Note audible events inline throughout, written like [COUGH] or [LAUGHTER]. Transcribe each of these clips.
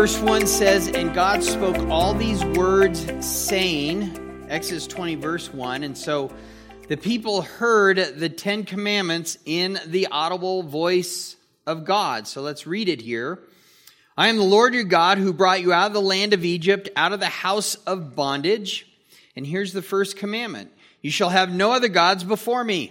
Verse 1 says, And God spoke all these words, saying, Exodus 20, verse 1. And so the people heard the Ten Commandments in the audible voice of God. So let's read it here. I am the Lord your God who brought you out of the land of Egypt, out of the house of bondage. And here's the first commandment You shall have no other gods before me.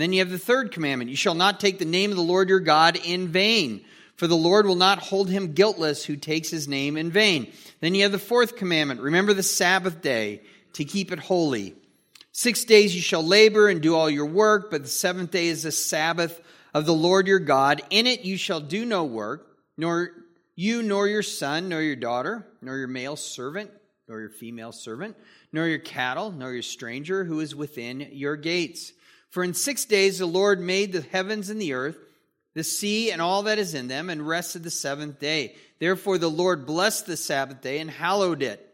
And then you have the third commandment You shall not take the name of the Lord your God in vain, for the Lord will not hold him guiltless who takes his name in vain. Then you have the fourth commandment Remember the Sabbath day to keep it holy. Six days you shall labor and do all your work, but the seventh day is the Sabbath of the Lord your God. In it you shall do no work, nor you, nor your son, nor your daughter, nor your male servant, nor your female servant, nor your cattle, nor your stranger who is within your gates. For in six days the Lord made the heavens and the earth, the sea and all that is in them, and rested the seventh day. Therefore the Lord blessed the Sabbath day and hallowed it.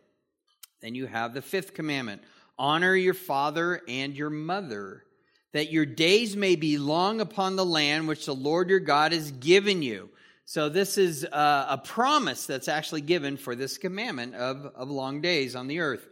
Then you have the fifth commandment honor your father and your mother, that your days may be long upon the land which the Lord your God has given you. So this is a, promise that's actually given for this commandment of, of long days on the earth.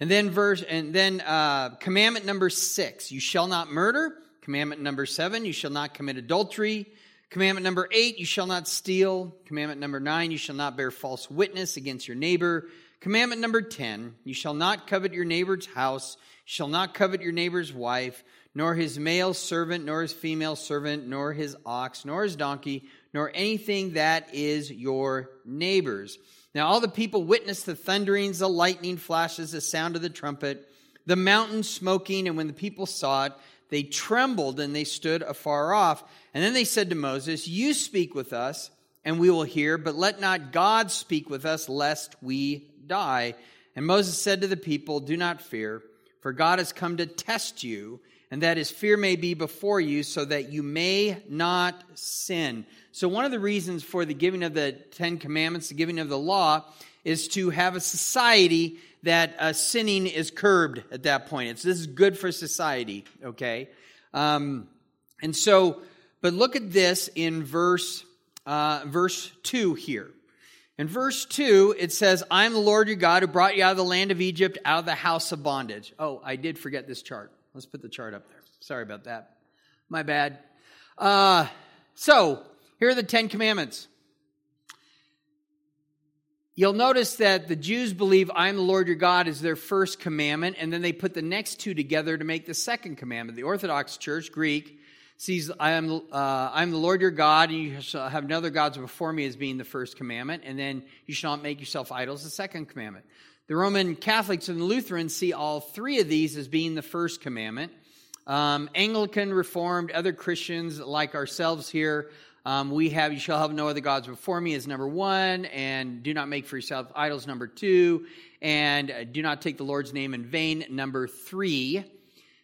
And then verse, and then uh, commandment number six: you shall not murder. Commandment number seven: you shall not commit adultery. Commandment number eight: you shall not steal. Commandment number nine: you shall not bear false witness against your neighbor. Commandment number ten: you shall not covet your neighbor's house. Shall not covet your neighbor's wife, nor his male servant, nor his female servant, nor his ox, nor his donkey, nor anything that is your neighbor's. Now all the people witnessed the thunderings, the lightning flashes, the sound of the trumpet, the mountain smoking, and when the people saw it, they trembled and they stood afar off. And then they said to Moses, You speak with us, and we will hear, but let not God speak with us, lest we die. And Moses said to the people, Do not fear, for God has come to test you, and that his fear may be before you, so that you may not sin. So, one of the reasons for the giving of the Ten Commandments, the giving of the law, is to have a society that uh, sinning is curbed at that point. It's, this is good for society, okay? Um, and so, but look at this in verse, uh, verse 2 here. In verse 2, it says, I am the Lord your God who brought you out of the land of Egypt, out of the house of bondage. Oh, I did forget this chart. Let's put the chart up there. Sorry about that. My bad. Uh, so, here are the Ten Commandments. You'll notice that the Jews believe I am the Lord your God is their first commandment, and then they put the next two together to make the second commandment. The Orthodox Church, Greek, sees I am, uh, I am the Lord your God, and you shall have no other gods before me as being the first commandment, and then you shall not make yourself idols, the second commandment. The Roman Catholics and the Lutherans see all three of these as being the first commandment. Um, Anglican, Reformed, other Christians like ourselves here um, we have, you shall have no other gods before me is number one, and do not make for yourself idols, number two, and uh, do not take the Lord's name in vain, number three.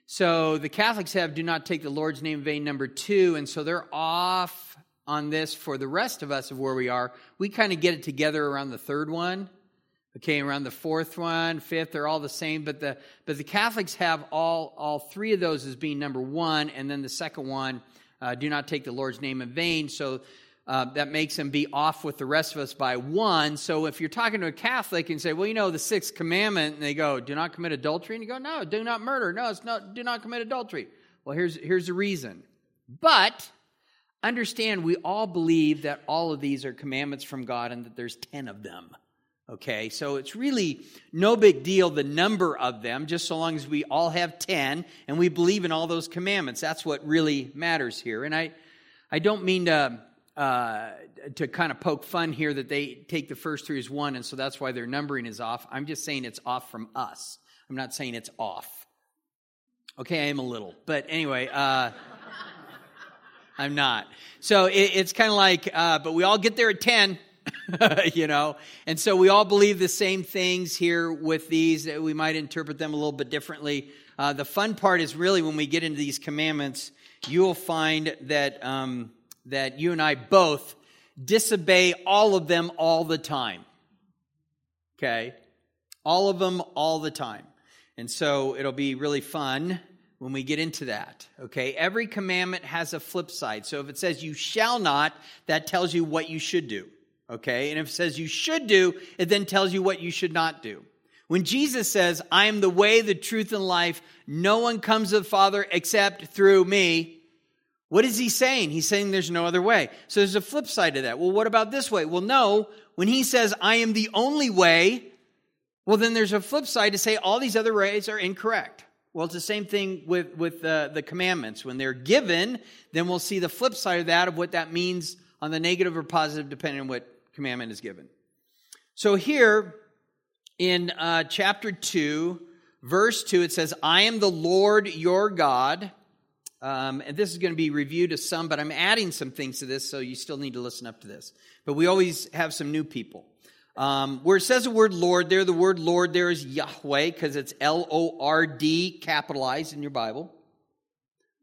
So the Catholics have do not take the Lord's name in vain, number two, and so they're off on this for the rest of us of where we are. We kind of get it together around the third one. Okay, around the fourth one, fifth, they're all the same, but the but the Catholics have all all three of those as being number one, and then the second one uh, do not take the Lord's name in vain. So uh, that makes them be off with the rest of us by one. So if you're talking to a Catholic and say, well, you know, the sixth commandment, and they go, do not commit adultery, and you go, no, do not murder. No, it's not, do not commit adultery. Well, here's, here's the reason. But understand, we all believe that all of these are commandments from God and that there's 10 of them. Okay, so it's really no big deal the number of them, just so long as we all have 10 and we believe in all those commandments. That's what really matters here. And I, I don't mean to, uh, to kind of poke fun here that they take the first three as one, and so that's why their numbering is off. I'm just saying it's off from us. I'm not saying it's off. Okay, I am a little. But anyway, uh, [LAUGHS] I'm not. So it, it's kind of like, uh, but we all get there at 10. [LAUGHS] you know? And so we all believe the same things here with these. We might interpret them a little bit differently. Uh, the fun part is really when we get into these commandments, you will find that, um, that you and I both disobey all of them all the time. Okay? All of them all the time. And so it'll be really fun when we get into that. Okay? Every commandment has a flip side. So if it says you shall not, that tells you what you should do. Okay? And if it says you should do, it then tells you what you should not do. When Jesus says, I am the way, the truth, and life, no one comes to the Father except through me, what is he saying? He's saying there's no other way. So there's a flip side to that. Well, what about this way? Well, no. When he says, I am the only way, well, then there's a flip side to say all these other ways are incorrect. Well, it's the same thing with, with uh, the commandments. When they're given, then we'll see the flip side of that, of what that means on the negative or positive, depending on what commandment is given. So here in uh, chapter 2, verse 2, it says, I am the Lord your God um, and this is going to be reviewed as some, but I'm adding some things to this, so you still need to listen up to this. But we always have some new people. Um, where it says the word Lord there, the word Lord there is Yahweh because it's L O R D capitalized in your Bible.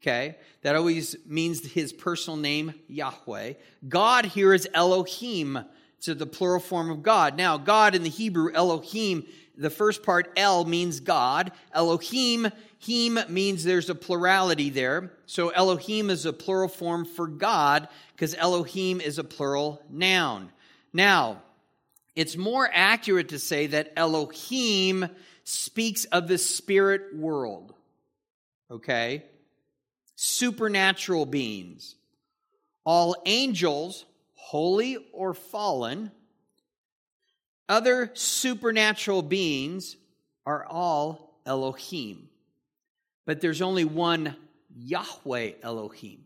Okay, that always means his personal name, Yahweh. God here is Elohim. It's the plural form of God. Now, God in the Hebrew, Elohim, the first part, El, means God. Elohim Him means there's a plurality there. So Elohim is a plural form for God because Elohim is a plural noun. Now, it's more accurate to say that Elohim speaks of the spirit world. Okay? Supernatural beings. All angels, holy or fallen, other supernatural beings are all Elohim. But there's only one Yahweh Elohim.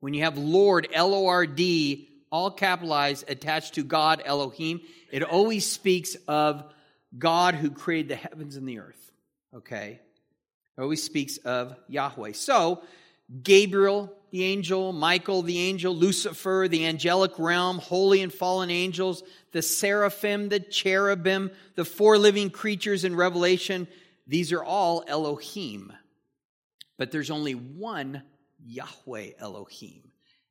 When you have Lord, L O R D, all capitalized, attached to God Elohim, it always speaks of God who created the heavens and the earth. Okay? It always speaks of Yahweh. So, Gabriel, the angel, Michael, the angel, Lucifer, the angelic realm, holy and fallen angels, the seraphim, the cherubim, the four living creatures in Revelation, these are all Elohim. But there's only one Yahweh Elohim.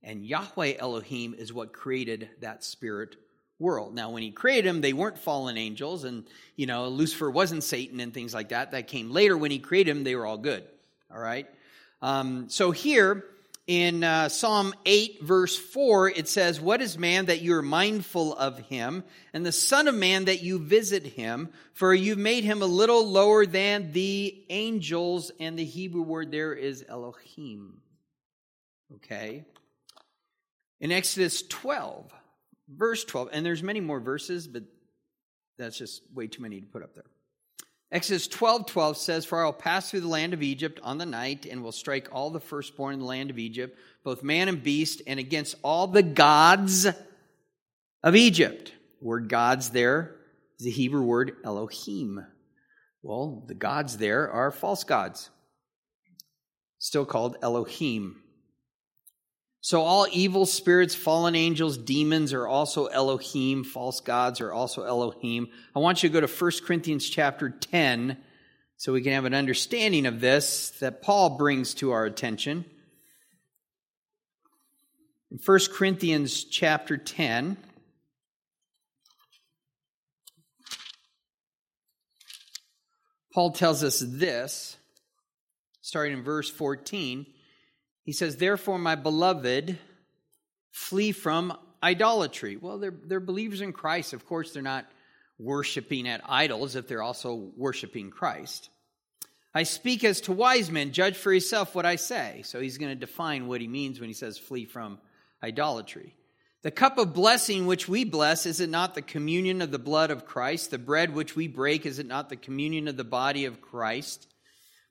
And Yahweh Elohim is what created that spirit world. Now, when he created them, they weren't fallen angels, and, you know, Lucifer wasn't Satan and things like that. That came later. When he created them, they were all good. All right? Um, so here in uh, Psalm 8, verse 4, it says, What is man that you are mindful of him, and the Son of Man that you visit him? For you've made him a little lower than the angels. And the Hebrew word there is Elohim. Okay? In Exodus 12, verse 12, and there's many more verses, but that's just way too many to put up there. Exodus 12 12 says, For I will pass through the land of Egypt on the night, and will strike all the firstborn in the land of Egypt, both man and beast, and against all the gods of Egypt. The word gods there is the Hebrew word Elohim. Well, the gods there are false gods, still called Elohim. So all evil spirits, fallen angels, demons are also Elohim. False gods are also Elohim. I want you to go to 1 Corinthians chapter 10 so we can have an understanding of this that Paul brings to our attention. In 1 Corinthians chapter 10, Paul tells us this, starting in verse 14. He says, Therefore, my beloved, flee from idolatry. Well, they're, they're believers in Christ. Of course, they're not worshiping at idols if they're also worshiping Christ. I speak as to wise men, judge for yourself what I say. So he's going to define what he means when he says flee from idolatry. The cup of blessing which we bless, is it not the communion of the blood of Christ? The bread which we break, is it not the communion of the body of Christ?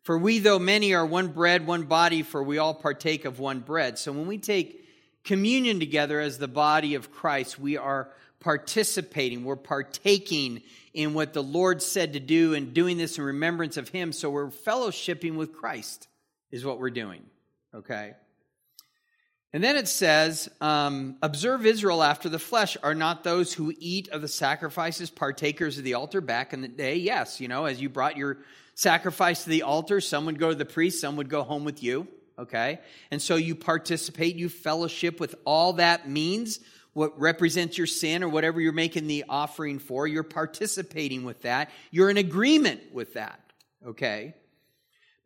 For we, though many, are one bread, one body, for we all partake of one bread. So when we take communion together as the body of Christ, we are participating, we're partaking in what the Lord said to do and doing this in remembrance of Him. So we're fellowshipping with Christ, is what we're doing. Okay? And then it says, um, Observe Israel after the flesh. Are not those who eat of the sacrifices partakers of the altar back in the day? Yes, you know, as you brought your sacrifice to the altar, some would go to the priest, some would go home with you. Okay? And so you participate, you fellowship with all that means, what represents your sin or whatever you're making the offering for. You're participating with that. You're in agreement with that. Okay?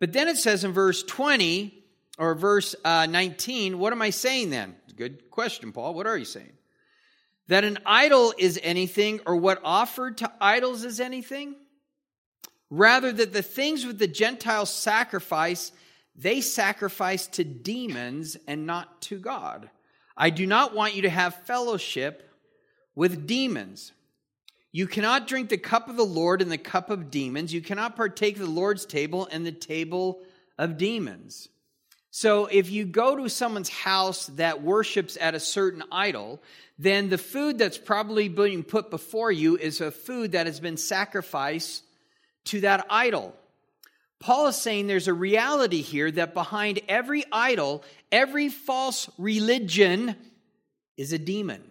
But then it says in verse 20, or verse uh, 19, what am I saying then? Good question, Paul. What are you saying? That an idol is anything, or what offered to idols is anything? Rather, that the things with the Gentiles sacrifice, they sacrifice to demons and not to God. I do not want you to have fellowship with demons. You cannot drink the cup of the Lord and the cup of demons. You cannot partake of the Lord's table and the table of demons. So if you go to someone's house that worships at a certain idol, then the food that's probably being put before you is a food that has been sacrificed to that idol. Paul is saying there's a reality here that behind every idol, every false religion is a demon.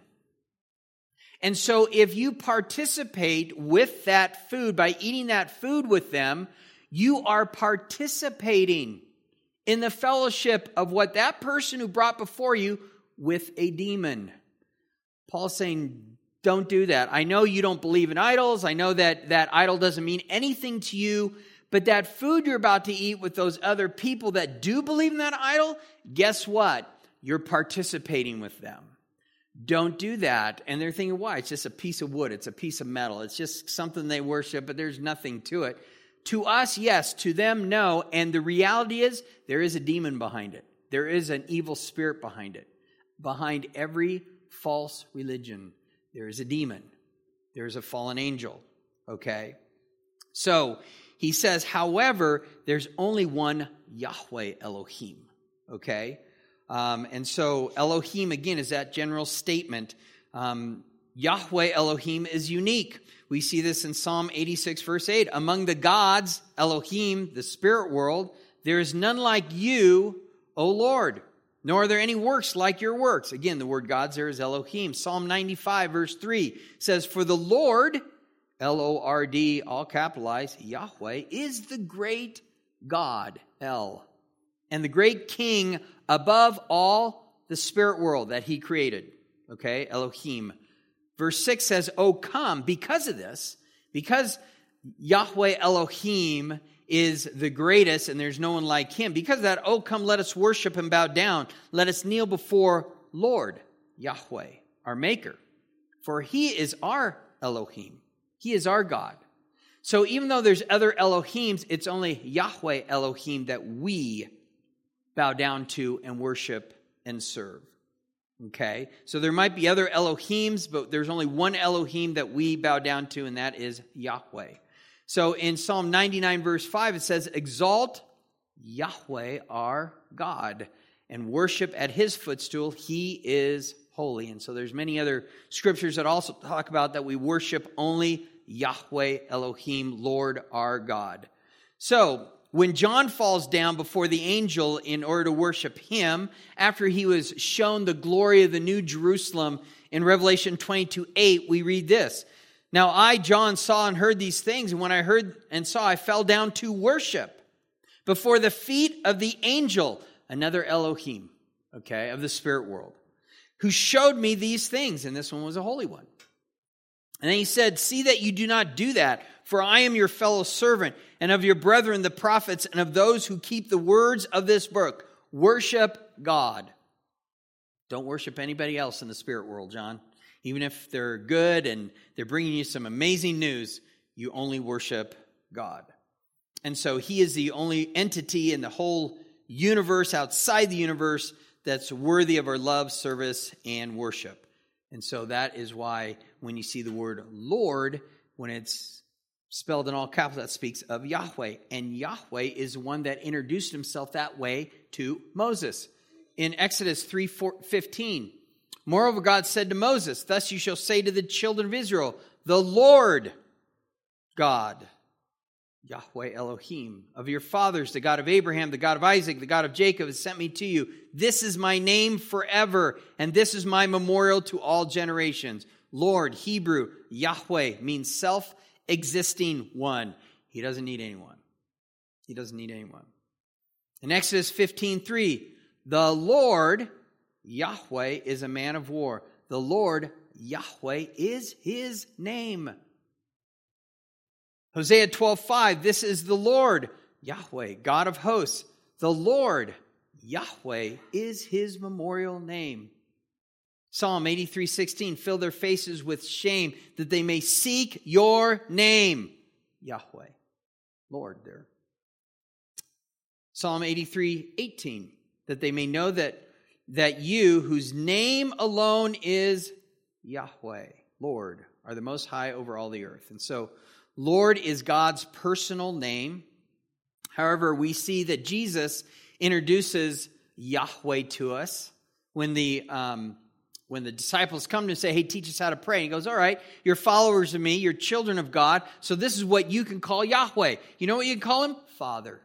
And so if you participate with that food by eating that food with them, you are participating in the fellowship of what that person who brought before you with a demon. Paul's saying, don't do that. I know you don't believe in idols. I know that that idol doesn't mean anything to you. But that food you're about to eat with those other people that do believe in that idol, guess what? You're participating with them. Don't do that. And they're thinking, why? It's just a piece of wood, it's a piece of metal, it's just something they worship, but there's nothing to it. To us, yes. To them, no. And the reality is, there is a demon behind it. There is an evil spirit behind it. Behind every false religion, there is a demon. There is a fallen angel. Okay? So, he says, however, there's only one Yahweh Elohim. Okay? Um, and so, Elohim, again, is that general statement. Um, Yahweh Elohim is unique. We see this in Psalm 86, verse 8. Among the gods, Elohim, the spirit world, there is none like you, O Lord, nor are there any works like your works. Again, the word gods there is Elohim. Psalm 95, verse 3 says, For the Lord, L O R D, all capitalized, Yahweh, is the great God, L, and the great King above all the spirit world that he created. Okay, Elohim. Verse 6 says, Oh, come, because of this, because Yahweh Elohim is the greatest and there's no one like him, because of that, oh, come, let us worship and bow down. Let us kneel before Lord, Yahweh, our Maker. For he is our Elohim, he is our God. So even though there's other Elohims, it's only Yahweh Elohim that we bow down to and worship and serve. Okay? So there might be other Elohims, but there's only one Elohim that we bow down to, and that is Yahweh. So in Psalm 99, verse 5, it says, Exalt Yahweh our God and worship at his footstool. He is holy. And so there's many other scriptures that also talk about that we worship only Yahweh Elohim, Lord our God. So when John falls down before the angel in order to worship him, after he was shown the glory of the new Jerusalem in Revelation 22 8, we read this. Now I, John, saw and heard these things, and when I heard and saw, I fell down to worship before the feet of the angel, another Elohim, okay, of the spirit world, who showed me these things, and this one was a holy one. And then he said, See that you do not do that, for I am your fellow servant and of your brethren the prophets and of those who keep the words of this book. Worship God. Don't worship anybody else in the spirit world, John. Even if they're good and they're bringing you some amazing news, you only worship God. And so he is the only entity in the whole universe, outside the universe, that's worthy of our love, service, and worship. And so that is why when you see the word Lord, when it's spelled in all capitals, that speaks of Yahweh. And Yahweh is one that introduced himself that way to Moses. In Exodus 3 15, moreover, God said to Moses, Thus you shall say to the children of Israel, The Lord God, Yahweh Elohim. Of your fathers, the God of Abraham, the God of Isaac, the God of Jacob has sent me to you. This is my name forever, and this is my memorial to all generations. Lord, Hebrew, Yahweh means self existing one. He doesn't need anyone. He doesn't need anyone. In Exodus 15 3, the Lord, Yahweh, is a man of war. The Lord, Yahweh, is his name. Hosea 12 5, this is the Lord, Yahweh, God of hosts. The Lord, Yahweh, is his memorial name. Psalm 83 16, fill their faces with shame that they may seek your name, Yahweh, Lord, there. Psalm 83 18, that they may know that, that you, whose name alone is Yahweh, Lord, are the most high over all the earth. And so, Lord is God's personal name. However, we see that Jesus introduces Yahweh to us when the um, when the disciples come to him and say, Hey, teach us how to pray. And he goes, All right, you're followers of me, you're children of God, so this is what you can call Yahweh. You know what you can call him? Father.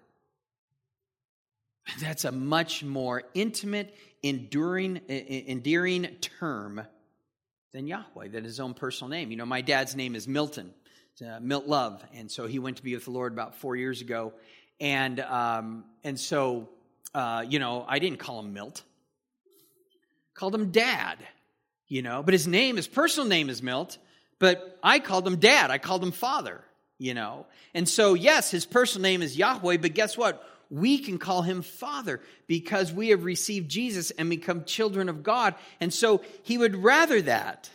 That's a much more intimate, enduring, endearing term than Yahweh, than his own personal name. You know, my dad's name is Milton, uh, Milt Love, and so he went to be with the Lord about four years ago. And, um, and so, uh, you know, I didn't call him Milt called him Dad, you know, but his name, his personal name is Milt, but I called him Dad. I called him Father, you know. And so, yes, his personal name is Yahweh, but guess what? We can call him Father because we have received Jesus and become children of God. And so he would rather that,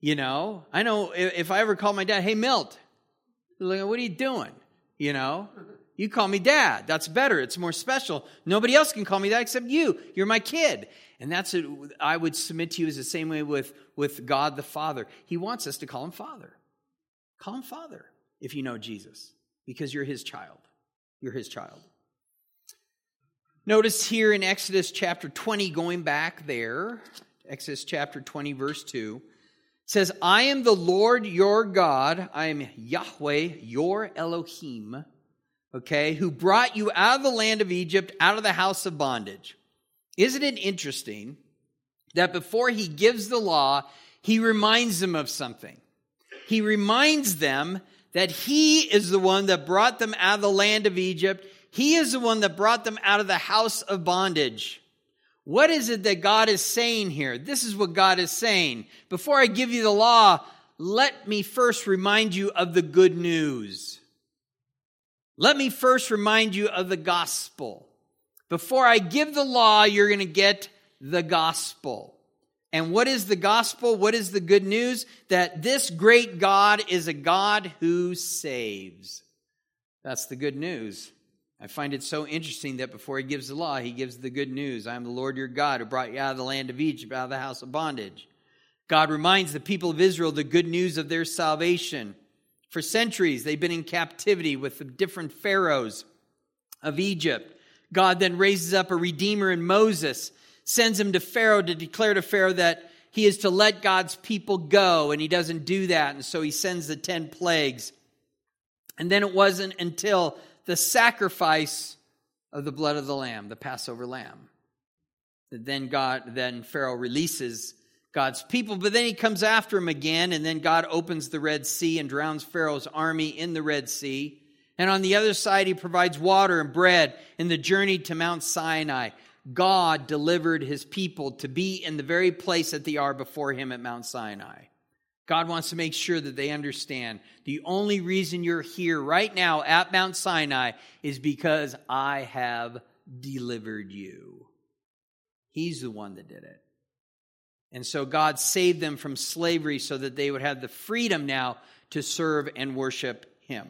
you know. I know if I ever call my dad, hey, Milt, what are you doing? You know, you call me dad. That's better. It's more special. Nobody else can call me that except you. You're my kid. And that's what I would submit to you is the same way with, with God the Father. He wants us to call him Father. Call him Father if you know Jesus, because you're his child. You're his child. Notice here in Exodus chapter 20, going back there, Exodus chapter 20, verse 2, says, I am the Lord your God. I am Yahweh, your Elohim, okay, who brought you out of the land of Egypt, out of the house of bondage. Isn't it interesting that before he gives the law, he reminds them of something? He reminds them that he is the one that brought them out of the land of Egypt. He is the one that brought them out of the house of bondage. What is it that God is saying here? This is what God is saying. Before I give you the law, let me first remind you of the good news. Let me first remind you of the gospel. Before I give the law, you're going to get the gospel. And what is the gospel? What is the good news? That this great God is a God who saves. That's the good news. I find it so interesting that before he gives the law, he gives the good news. I am the Lord your God who brought you out of the land of Egypt, out of the house of bondage. God reminds the people of Israel the good news of their salvation. For centuries, they've been in captivity with the different pharaohs of Egypt. God then raises up a redeemer in Moses, sends him to Pharaoh to declare to Pharaoh that he is to let God's people go, and he doesn't do that, and so he sends the 10 plagues. And then it wasn't until the sacrifice of the blood of the lamb, the Passover lamb, then God, then Pharaoh releases God's people, but then he comes after him again, and then God opens the Red Sea and drowns Pharaoh's army in the Red Sea. And on the other side, he provides water and bread in the journey to Mount Sinai. God delivered his people to be in the very place that they are before him at Mount Sinai. God wants to make sure that they understand the only reason you're here right now at Mount Sinai is because I have delivered you. He's the one that did it. And so God saved them from slavery so that they would have the freedom now to serve and worship him.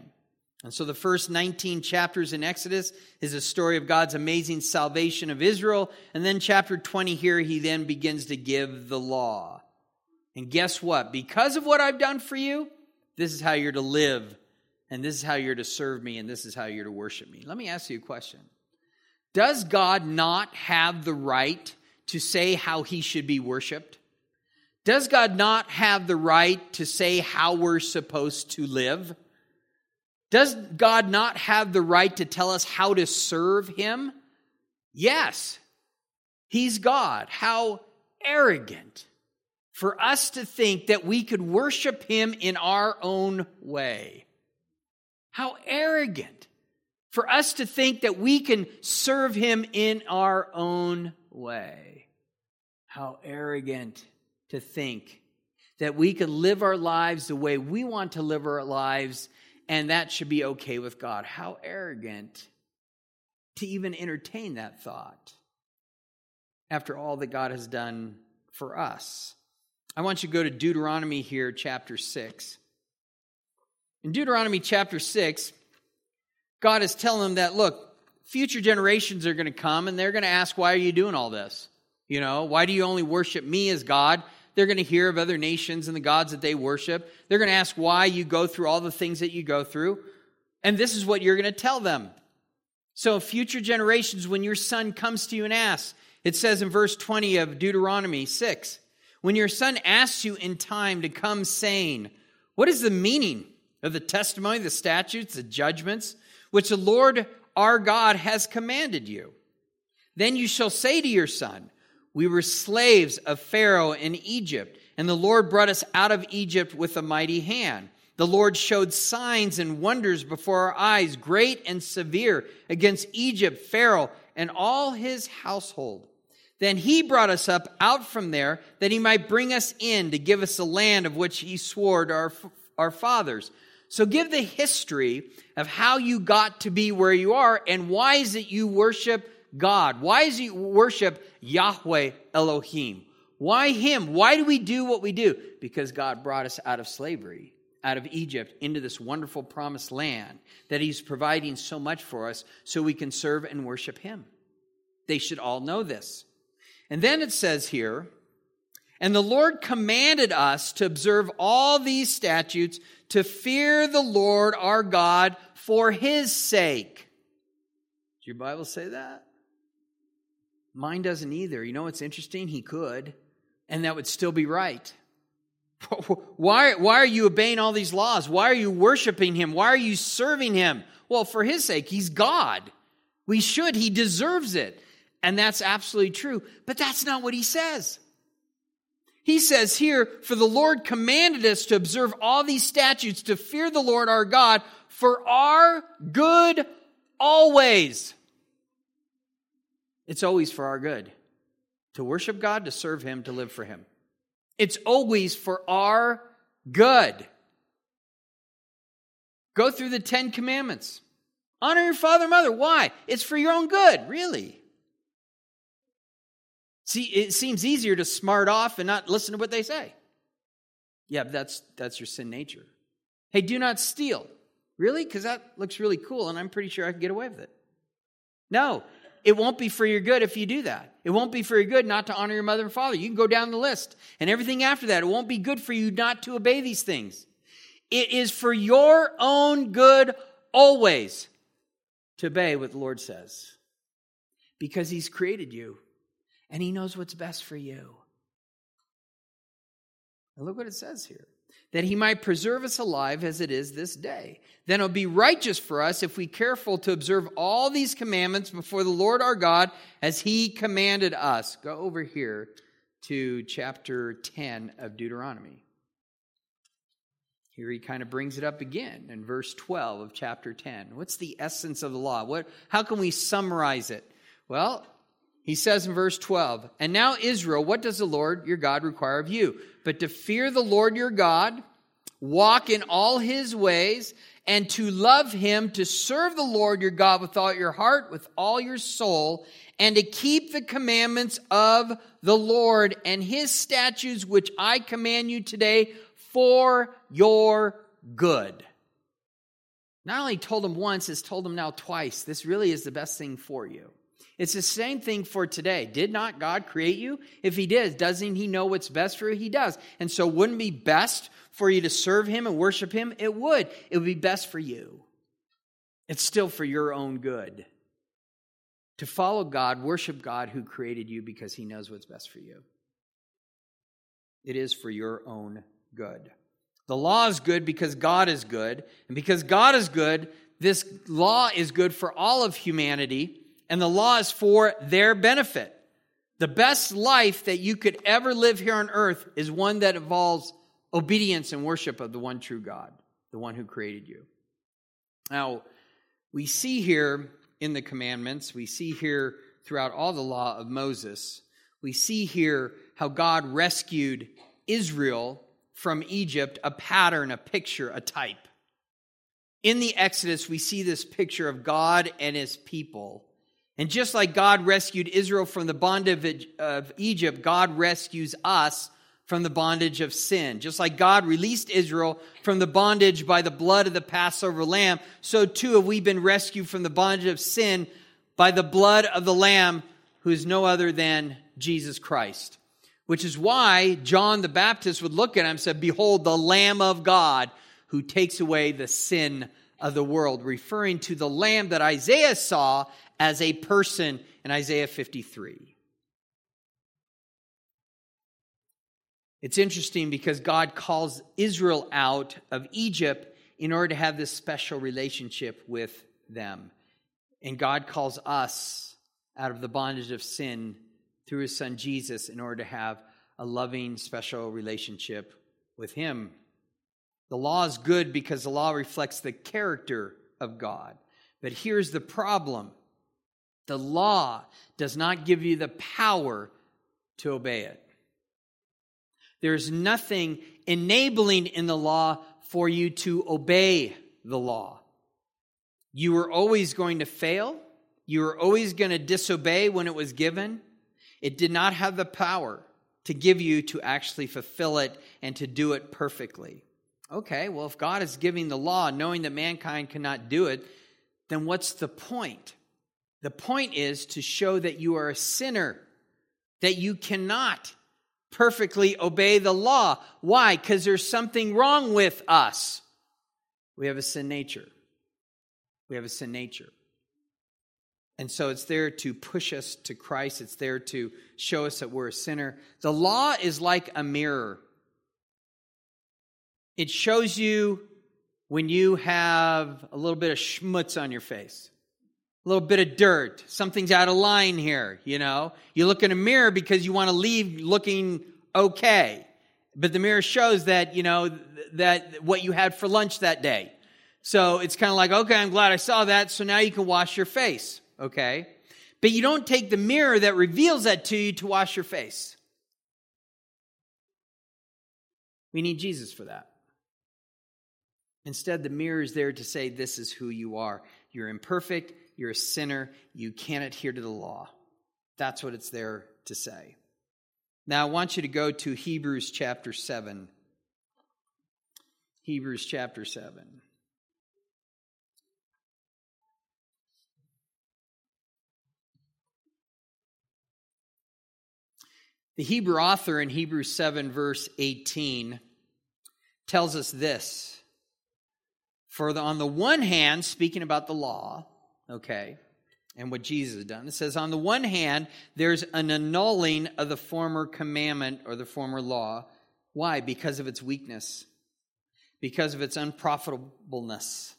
And so the first 19 chapters in Exodus is a story of God's amazing salvation of Israel. And then chapter 20 here, he then begins to give the law. And guess what? Because of what I've done for you, this is how you're to live, and this is how you're to serve me, and this is how you're to worship me. Let me ask you a question Does God not have the right to say how he should be worshiped? Does God not have the right to say how we're supposed to live? Does God not have the right to tell us how to serve Him? Yes. He's God. How arrogant for us to think that we could worship Him in our own way. How arrogant for us to think that we can serve Him in our own way. How arrogant to think that we could live our lives the way we want to live our lives and that should be okay with God. How arrogant to even entertain that thought after all that God has done for us. I want you to go to Deuteronomy here, chapter 6. In Deuteronomy chapter 6, God is telling them that, look, future generations are going to come and they're going to ask, why are you doing all this? You know, why do you only worship me as God? They're going to hear of other nations and the gods that they worship. They're going to ask why you go through all the things that you go through. And this is what you're going to tell them. So, future generations, when your son comes to you and asks, it says in verse 20 of Deuteronomy 6 when your son asks you in time to come, saying, What is the meaning of the testimony, the statutes, the judgments, which the Lord our God has commanded you? Then you shall say to your son, we were slaves of Pharaoh in Egypt, and the Lord brought us out of Egypt with a mighty hand. The Lord showed signs and wonders before our eyes, great and severe, against Egypt, Pharaoh, and all his household. Then he brought us up out from there that he might bring us in to give us the land of which he swore to our, our fathers. So give the history of how you got to be where you are and why is it you worship God? Why is he worship Yahweh Elohim? Why him? Why do we do what we do? Because God brought us out of slavery, out of Egypt, into this wonderful promised land that he's providing so much for us so we can serve and worship him. They should all know this. And then it says here, and the Lord commanded us to observe all these statutes, to fear the Lord our God for his sake. Does your Bible say that? Mine doesn't either. You know what's interesting? He could, and that would still be right. [LAUGHS] Why, why are you obeying all these laws? Why are you worshiping him? Why are you serving him? Well, for his sake, he's God. We should. He deserves it. And that's absolutely true. But that's not what he says. He says here, for the Lord commanded us to observe all these statutes, to fear the Lord our God for our good always. It's always for our good to worship God, to serve Him, to live for Him. It's always for our good. Go through the Ten Commandments. Honor your father and mother. Why? It's for your own good, really. See, it seems easier to smart off and not listen to what they say. Yeah, but that's that's your sin nature. Hey, do not steal. Really? Because that looks really cool, and I'm pretty sure I can get away with it. No, it won't be for your good if you do that. It won't be for your good not to honor your mother and father. You can go down the list. And everything after that, it won't be good for you not to obey these things. It is for your own good always to obey what the Lord says. Because He's created you and He knows what's best for you. And look what it says here that he might preserve us alive as it is this day. Then it'll be righteous for us if we careful to observe all these commandments before the Lord our God as he commanded us. Go over here to chapter 10 of Deuteronomy. Here he kind of brings it up again in verse 12 of chapter 10. What's the essence of the law? What, how can we summarize it? Well, he says in verse 12, And now, Israel, what does the Lord your God require of you? But to fear the Lord your God, walk in all his ways, and to love him, to serve the Lord your God with all your heart, with all your soul, and to keep the commandments of the Lord and his statutes, which I command you today for your good. Not only told him once, it's told him now twice. This really is the best thing for you. It's the same thing for today. Did not God create you? If He did, doesn't He know what's best for you? He does. And so, wouldn't be best for you to serve Him and worship Him? It would. It would be best for you. It's still for your own good. To follow God, worship God who created you because He knows what's best for you. It is for your own good. The law is good because God is good. And because God is good, this law is good for all of humanity. And the law is for their benefit. The best life that you could ever live here on earth is one that involves obedience and worship of the one true God, the one who created you. Now, we see here in the commandments, we see here throughout all the law of Moses, we see here how God rescued Israel from Egypt, a pattern, a picture, a type. In the Exodus, we see this picture of God and his people. And just like God rescued Israel from the bondage of Egypt, God rescues us from the bondage of sin. Just like God released Israel from the bondage by the blood of the Passover lamb, so too have we been rescued from the bondage of sin by the blood of the lamb who is no other than Jesus Christ. Which is why John the Baptist would look at him and say, Behold, the Lamb of God who takes away the sin of the world, referring to the Lamb that Isaiah saw as a person in Isaiah 53. It's interesting because God calls Israel out of Egypt in order to have this special relationship with them. And God calls us out of the bondage of sin through his son Jesus in order to have a loving, special relationship with him. The law is good because the law reflects the character of God. But here's the problem the law does not give you the power to obey it. There's nothing enabling in the law for you to obey the law. You are always going to fail. You are always going to disobey when it was given. It did not have the power to give you to actually fulfill it and to do it perfectly. Okay, well, if God is giving the law knowing that mankind cannot do it, then what's the point? The point is to show that you are a sinner, that you cannot perfectly obey the law. Why? Because there's something wrong with us. We have a sin nature. We have a sin nature. And so it's there to push us to Christ. It's there to show us that we're a sinner. The law is like a mirror. It shows you when you have a little bit of schmutz on your face, a little bit of dirt, something's out of line here, you know. You look in a mirror because you want to leave looking okay. But the mirror shows that, you know, that what you had for lunch that day. So it's kind of like, okay, I'm glad I saw that. So now you can wash your face okay? But you don't take the mirror that reveals that to you to wash your face. We need Jesus for that. Instead, the mirror is there to say, This is who you are. You're imperfect, you're a sinner, you can't adhere to the law. That's what it's there to say. Now, I want you to go to Hebrews chapter 7. Hebrews chapter 7. The Hebrew author in Hebrews 7, verse 18, tells us this. For the, on the one hand, speaking about the law, okay, and what Jesus has done, it says, on the one hand, there's an annulling of the former commandment or the former law. Why? Because of its weakness, because of its unprofitableness.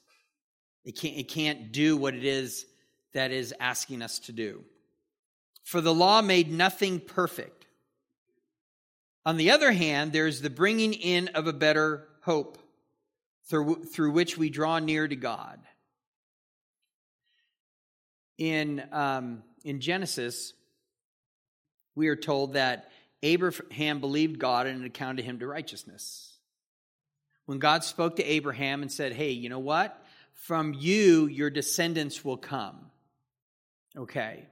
It can't, it can't do what it is that is asking us to do. For the law made nothing perfect. On the other hand, there's the bringing in of a better hope through, through which we draw near to God. In, um, in Genesis, we are told that Abraham believed God and it accounted him to righteousness. When God spoke to Abraham and said, Hey, you know what? From you, your descendants will come. Okay.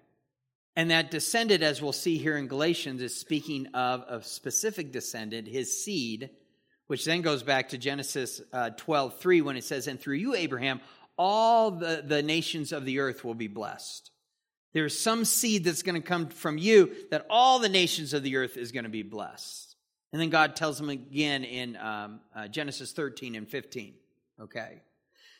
And that descendant, as we'll see here in Galatians, is speaking of a specific descendant, his seed, which then goes back to Genesis uh, 12 3 when it says, And through you, Abraham, all the, the nations of the earth will be blessed. There's some seed that's going to come from you that all the nations of the earth is going to be blessed. And then God tells him again in um, uh, Genesis 13 and 15. Okay.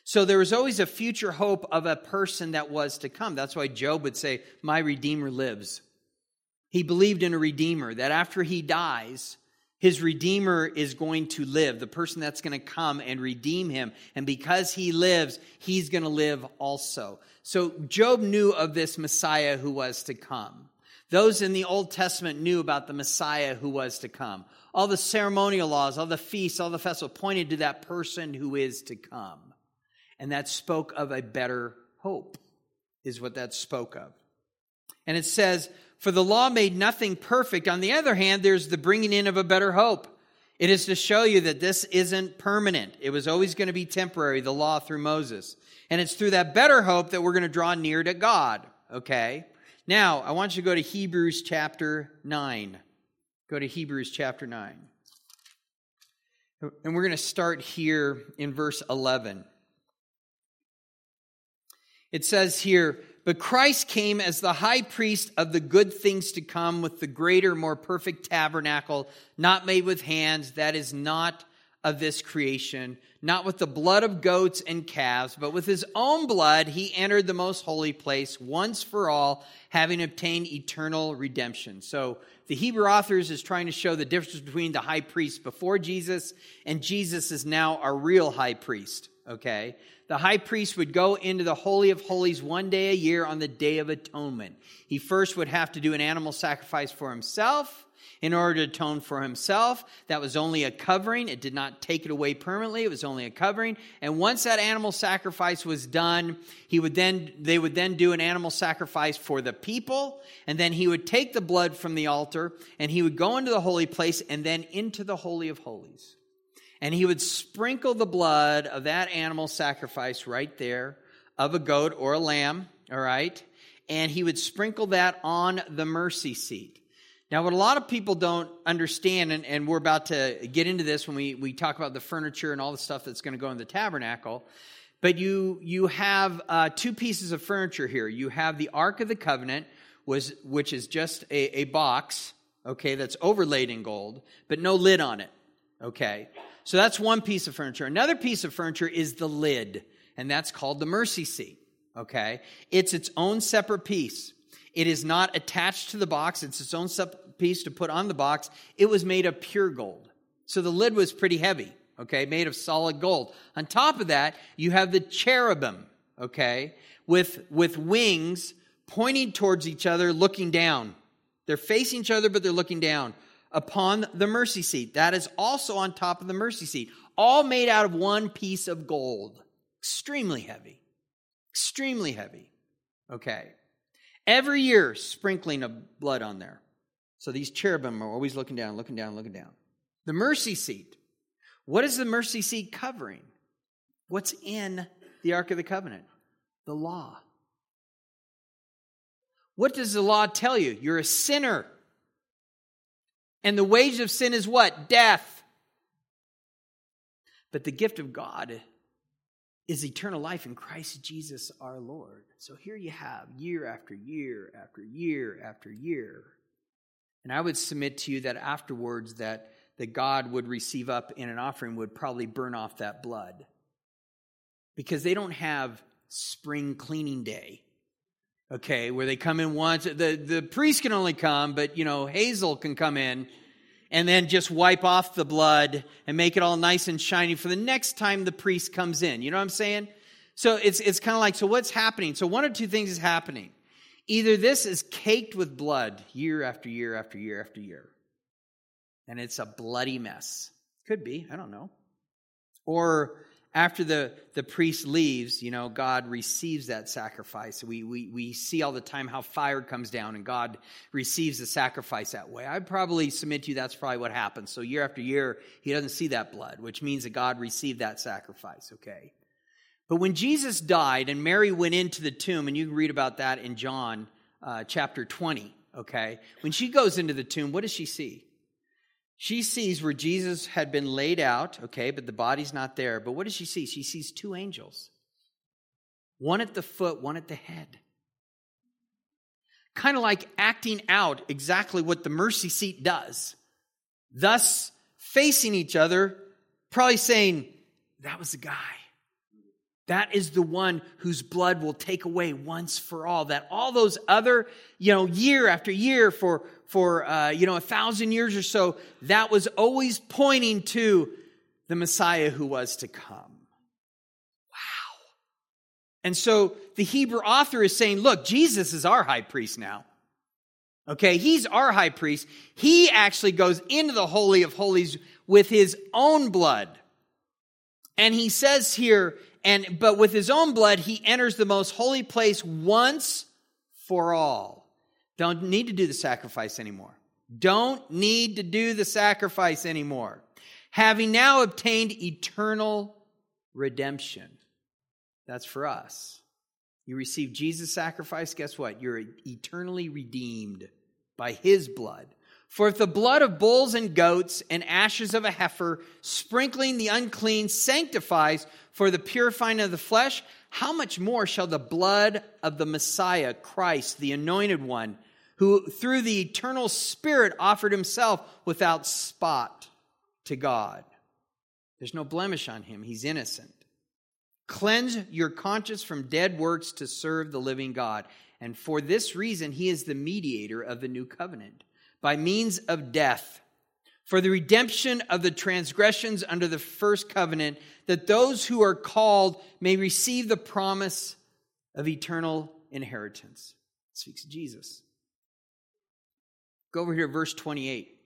So there was always a future hope of a person that was to come. That's why Job would say, My Redeemer lives. He believed in a Redeemer, that after he dies, His Redeemer is going to live, the person that's going to come and redeem him. And because he lives, he's going to live also. So Job knew of this Messiah who was to come. Those in the Old Testament knew about the Messiah who was to come. All the ceremonial laws, all the feasts, all the festivals pointed to that person who is to come. And that spoke of a better hope, is what that spoke of. And it says, For the law made nothing perfect. On the other hand, there's the bringing in of a better hope. It is to show you that this isn't permanent. It was always going to be temporary, the law through Moses. And it's through that better hope that we're going to draw near to God, okay? Now, I want you to go to Hebrews chapter 9. Go to Hebrews chapter 9. And we're going to start here in verse 11. It says here, But Christ came as the high priest of the good things to come with the greater, more perfect tabernacle, not made with hands, that is not of this creation, not with the blood of goats and calves, but with his own blood he entered the most holy place once for all, having obtained eternal redemption. So the Hebrew authors is trying to show the difference between the high priest before Jesus and Jesus is now our real high priest, okay? The high priest would go into the Holy of Holies one day a year on the Day of Atonement. He first would have to do an animal sacrifice for himself in order to atone for himself. That was only a covering. It did not take it away permanently. It was only a covering. And once that animal sacrifice was done, he would then they would then do an animal sacrifice for the people, and then he would take the blood from the altar and he would go into the holy place and then into the holy of holies. And he would sprinkle the blood of that animal sacrifice right there of a goat or a lamb, all right? And he would sprinkle that on the mercy seat. Now, what a lot of people don't understand, and, and, we're about to get into this when we, we talk about the furniture and all the stuff that's going to go in the tabernacle, but you, you have uh, two pieces of furniture here. You have the Ark of the Covenant, was, which is just a, a box, okay, that's overlaid in gold, but no lid on it, okay? So that's one piece of furniture. Another piece of furniture is the lid, and that's called the mercy seat, okay? It's its own separate piece. It is not attached to the box, it's its own piece to put on the box. It was made of pure gold. So the lid was pretty heavy, okay, made of solid gold. On top of that, you have the cherubim, okay, with, with wings pointing towards each other, looking down. They're facing each other, but they're looking down upon the mercy seat. That is also on top of the mercy seat, all made out of one piece of gold. Extremely heavy. Extremely heavy. Okay. Every year, sprinkling of blood on there. So these cherubim are always looking down, looking down, looking down. The mercy seat. What is the mercy seat covering? What's in the Ark of the Covenant? The law. What does the law tell you? You're a sinner. And the wage of sin is what? Death. But the gift of God is eternal life in Christ Jesus our Lord. So here you have year after year after year after year. And I would submit to you that afterwards that, that God would receive up in an offering would probably burn off that blood. Because they don't have spring cleaning day. Okay, where they come in once. The, the priest can only come, but you know, Hazel can come in and then just wipe off the blood and make it all nice and shiny for the next time the priest comes in. You know what I'm saying? So it's, it's kind of like, so what's happening? So one of two things is happening. Either this is caked with blood year after year after year after year, and it's a bloody mess. Could be, I don't know. Or after the, the priest leaves, you know, God receives that sacrifice. We, we, we see all the time how fire comes down and God receives the sacrifice that way. I'd probably submit to you that's probably what happens. So year after year, he doesn't see that blood, which means that God received that sacrifice, okay? But when Jesus died and Mary went into the tomb, and you can read about that in John uh, chapter 20, okay? When she goes into the tomb, what does she see? She sees where Jesus had been laid out, okay, but the body's not there. But what does she see? She sees two angels one at the foot, one at the head. Kind of like acting out exactly what the mercy seat does. Thus, facing each other, probably saying, That was the guy. That is the one whose blood will take away once for all. That all those other, you know, year after year for, for uh, you know a thousand years or so, that was always pointing to the Messiah who was to come. Wow. And so the Hebrew author is saying, look, Jesus is our high priest now. Okay, he's our high priest. He actually goes into the Holy of Holies with his own blood. And he says here, and but with his own blood, he enters the most holy place once for all. Don't need to do the sacrifice anymore. Don't need to do the sacrifice anymore. Having now obtained eternal redemption. That's for us. You receive Jesus' sacrifice, guess what? You're eternally redeemed by his blood. For if the blood of bulls and goats and ashes of a heifer, sprinkling the unclean, sanctifies for the purifying of the flesh, how much more shall the blood of the Messiah, Christ, the anointed one, who through the eternal Spirit offered himself without spot to God? There's no blemish on him, he's innocent. Cleanse your conscience from dead works to serve the living God. And for this reason, he is the mediator of the new covenant by means of death for the redemption of the transgressions under the first covenant, that those who are called may receive the promise of eternal inheritance. It speaks Jesus. Go over here, verse 28.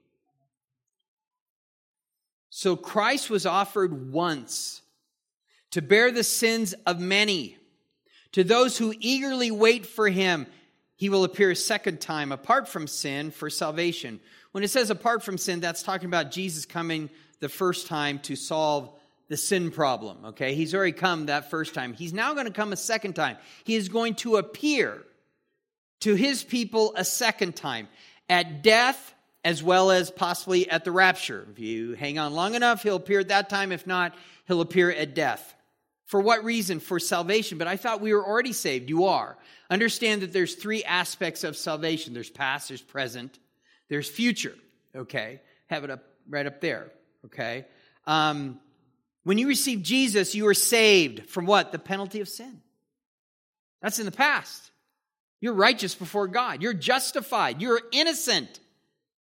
So Christ was offered once to bear the sins of many. To those who eagerly wait for him, he will appear a second time apart from sin for salvation. When it says apart from sin, that's talking about Jesus coming the first time to solve the sin problem, okay? He's already come that first time. He's now going to come a second time. He is going to appear to his people a second time at death as well as possibly at the rapture. If you hang on long enough, he'll appear at that time. If not, he'll appear at death. For what reason? For salvation. But I thought we were already saved. You are. Understand that there's three aspects of salvation there's past, there's present, there's future. Okay? Have it up right up there. Okay? Um, when you receive Jesus, you are saved from what? The penalty of sin. That's in the past. You're righteous before God. You're justified. You're innocent.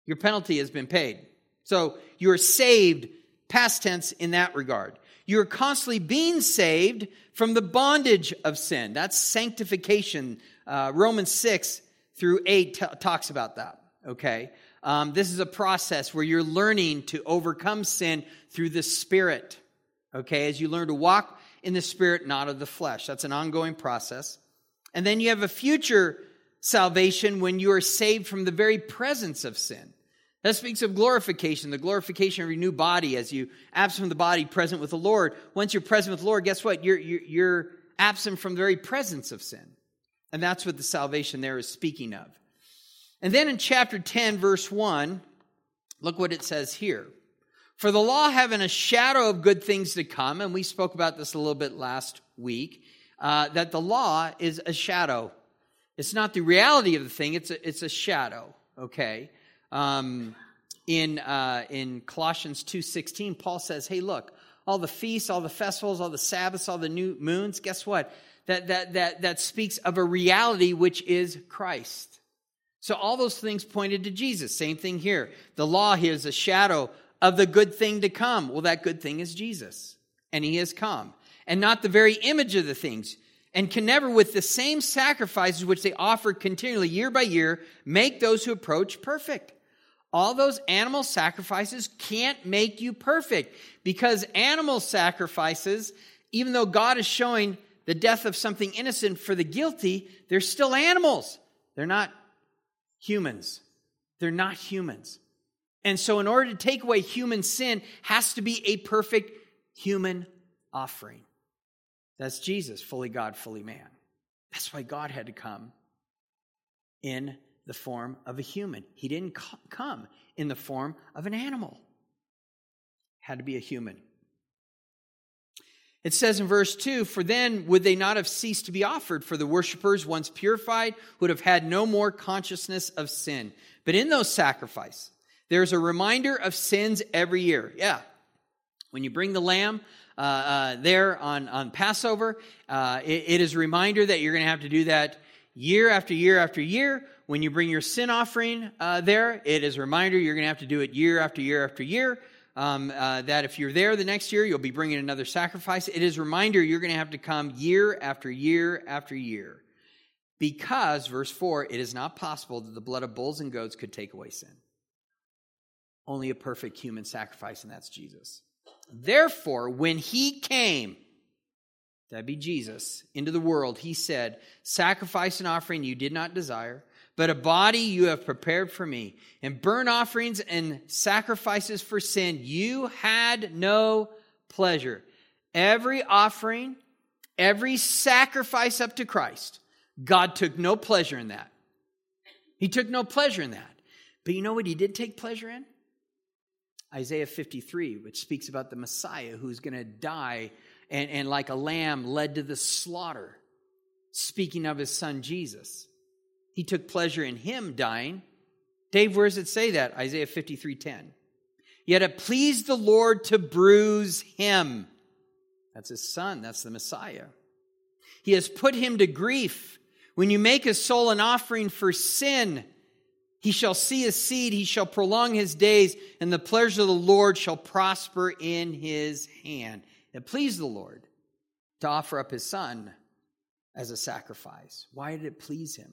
Your penalty has been paid. So you're saved, past tense, in that regard. You're constantly being saved from the bondage of sin. That's sanctification. Uh, Romans 6 through 8 t- talks about that. Okay? Um, this is a process where you're learning to overcome sin through the Spirit. Okay? As you learn to walk in the Spirit, not of the flesh. That's an ongoing process. And then you have a future salvation when you are saved from the very presence of sin. That speaks of glorification, the glorification of your new body as you absent from the body, present with the Lord. Once you're present with the Lord, guess what? You're, you're, you're absent from the very presence of sin. And that's what the salvation there is speaking of. And then in chapter 10, verse 1, look what it says here. For the law having a shadow of good things to come, and we spoke about this a little bit last week, uh, that the law is a shadow. It's not the reality of the thing, it's a, it's a shadow, okay? Um, in uh, in Colossians two sixteen, Paul says, "Hey, look, all the feasts, all the festivals, all the Sabbaths, all the new moons. Guess what? That that that that speaks of a reality which is Christ." So all those things pointed to Jesus. Same thing here. The law here is a shadow of the good thing to come. Well, that good thing is Jesus, and He has come, and not the very image of the things and can never, with the same sacrifices which they offer continually year by year, make those who approach perfect all those animal sacrifices can't make you perfect because animal sacrifices, even though God is showing the death of something innocent for the guilty, they're still animals. They're not humans. They're not humans. And so, in order to take away human sin, has to be a perfect human offering. That's Jesus, fully God, fully man. That's why God had to come in the form of a human. He didn't come in the form of an animal. Had to be a human. It says in verse 2 For then would they not have ceased to be offered, for the worshippers, once purified, would have had no more consciousness of sin. But in those sacrifices, there's a reminder of sins every year. Yeah. When you bring the lamb uh, uh, there on, on Passover, uh, it, it is a reminder that you're going to have to do that year after year after year. When you bring your sin offering uh, there, it is a reminder you're going to have to do it year after year after year. Um, uh, that if you're there the next year, you'll be bringing another sacrifice. It is a reminder you're going to have to come year after year after year. Because, verse 4, it is not possible that the blood of bulls and goats could take away sin. Only a perfect human sacrifice, and that's Jesus. Therefore, when he came, that'd be Jesus, into the world, he said, Sacrifice and offering you did not desire, but a body you have prepared for me, and burnt offerings and sacrifices for sin you had no pleasure. Every offering, every sacrifice up to Christ, God took no pleasure in that. He took no pleasure in that. But you know what he did take pleasure in? Isaiah 53, which speaks about the Messiah who's going to die and, and like a lamb led to the slaughter, speaking of his son Jesus. He took pleasure in him dying. Dave, where does it say that? Isaiah 53 10. Yet it pleased the Lord to bruise him. That's his son, that's the Messiah. He has put him to grief. When you make a soul an offering for sin, he shall see his seed, he shall prolong his days, and the pleasure of the Lord shall prosper in his hand. It pleased the Lord to offer up his son as a sacrifice. Why did it please him?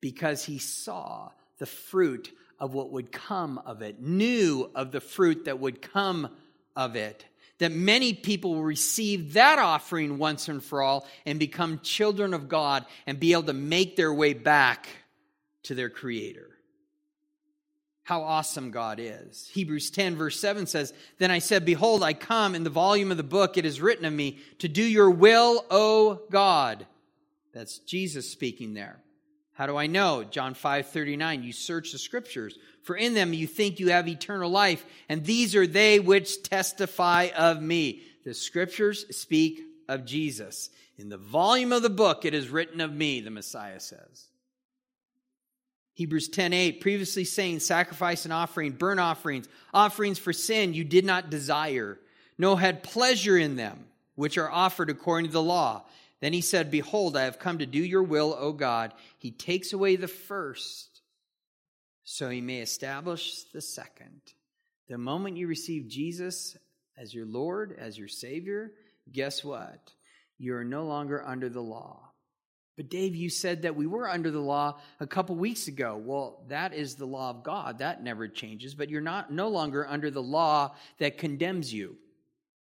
Because he saw the fruit of what would come of it, knew of the fruit that would come of it. That many people will receive that offering once and for all and become children of God and be able to make their way back to their Creator how awesome God is. Hebrews 10, verse 7 says, Then I said, Behold, I come in the volume of the book, it is written of me, to do your will, O God. That's Jesus speaking there. How do I know? John 5, 39, you search the scriptures, for in them you think you have eternal life, and these are they which testify of me. The scriptures speak of Jesus. In the volume of the book, it is written of me, the Messiah says. Hebrews 10:8 previously saying sacrifice and offering burnt offerings offerings for sin you did not desire no had pleasure in them which are offered according to the law. Then he said behold I have come to do your will O God. He takes away the first so he may establish the second. The moment you receive Jesus as your Lord as your savior guess what? You are no longer under the law but Dave, you said that we were under the law a couple weeks ago. Well, that is the law of God. That never changes, but you're not no longer under the law that condemns you.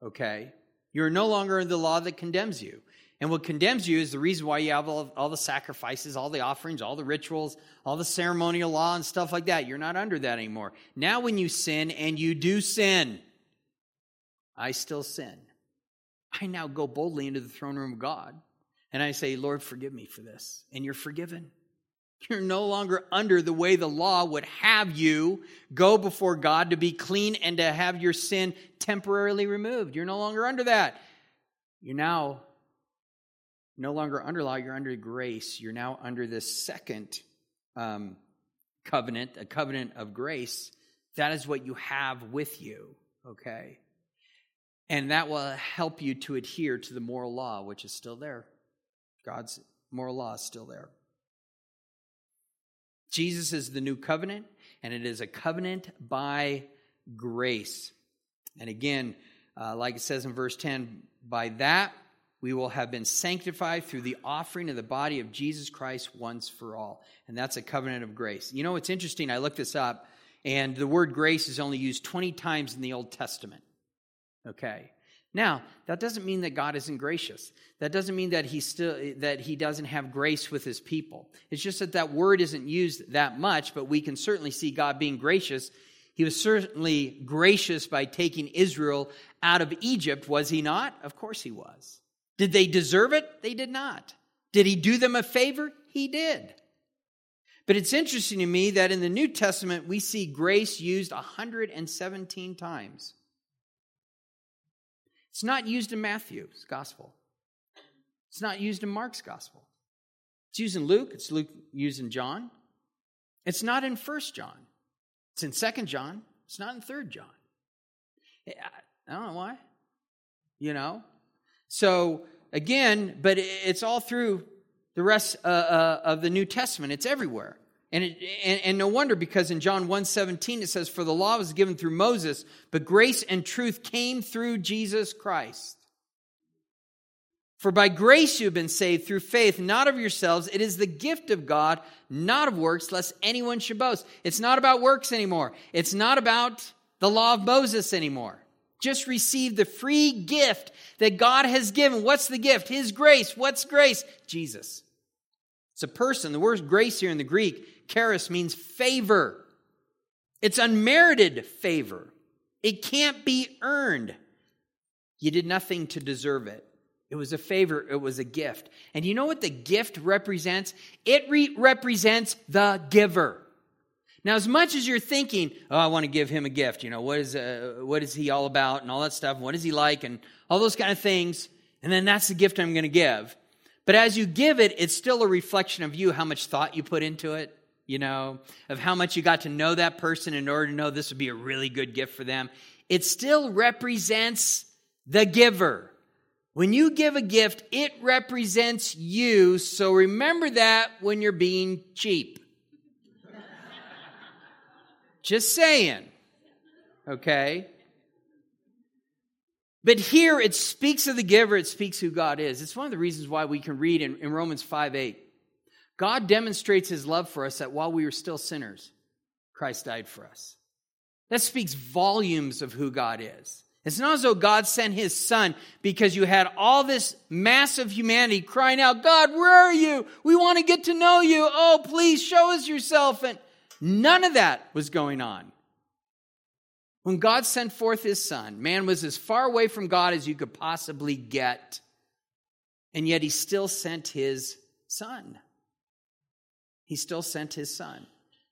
Okay? You're no longer under the law that condemns you. And what condemns you is the reason why you have all, all the sacrifices, all the offerings, all the rituals, all the ceremonial law and stuff like that. You're not under that anymore. Now, when you sin, and you do sin, I still sin. I now go boldly into the throne room of God and I say, Lord, forgive me for this. And you're forgiven. You're no longer under the way the law would have you go before God to be clean and to have your sin temporarily removed. You're no longer under that. You're now no longer under law, you're under grace. You're now under this second um, covenant, a covenant of grace. That is what you have with you, okay? And that will help you to adhere to the moral law, which is still there. God's moral law is still there. Jesus is the new covenant, and it is a covenant by grace. And again, uh, like it says in verse 10, by that we will have been sanctified through the offering of the body of Jesus Christ once for all. And that's a covenant of grace. You know, it's interesting. I looked this up, and the word grace is only used 20 times in the Old Testament. Okay. Now, that doesn't mean that God isn't gracious. That doesn't mean that he still that he doesn't have grace with his people. It's just that that word isn't used that much, but we can certainly see God being gracious. He was certainly gracious by taking Israel out of Egypt, was he not? Of course he was. Did they deserve it? They did not. Did he do them a favor? He did. But it's interesting to me that in the New Testament we see grace used 117 times. It's not used in Matthew's gospel. It's not used in Mark's gospel. It's used in Luke, it's Luke used in John. It's not in First John. It's in Second John. It's not in Third John. I don't know why. You know? So again, but it's all through the rest uh, uh, of the New Testament. It's everywhere. And, it, and, and, no wonder because in John 1.17 it says, For the law was given through Moses, but grace and truth came through Jesus Christ. For by grace you have been saved through faith, not of yourselves. It is the gift of God, not of works, lest anyone should boast. It's not about works anymore. It's not about the law of Moses anymore. Just receive the free gift that God has given. What's the gift? His grace. What's grace? Jesus. It's a person. The word grace here in the Greek charis means favor. It's unmerited favor. It can't be earned. You did nothing to deserve it. It was a favor, it was a gift. And you know what the gift represents? It re- represents the giver. Now, as much as you're thinking, oh, I want to give him a gift, you know, what is, uh, what is he all about and all that stuff, what is he like and all those kind of things, and then that's the gift I'm going to give. But as you give it, it's still a reflection of you, how much thought you put into it, you know, of how much you got to know that person in order to know this would be a really good gift for them. It still represents the giver. When you give a gift, it represents you. So remember that when you're being cheap. [LAUGHS] Just saying. Okay? But here it speaks of the giver, it speaks who God is. It's one of the reasons why we can read in, in Romans 5 8 God demonstrates his love for us that while we were still sinners, Christ died for us. That speaks volumes of who God is. It's not as though God sent his son because you had all this massive humanity crying out, God, where are you? We want to get to know you. Oh, please show us yourself. And none of that was going on. When God sent forth his son, man was as far away from God as you could possibly get. And yet he still sent his son he still sent his son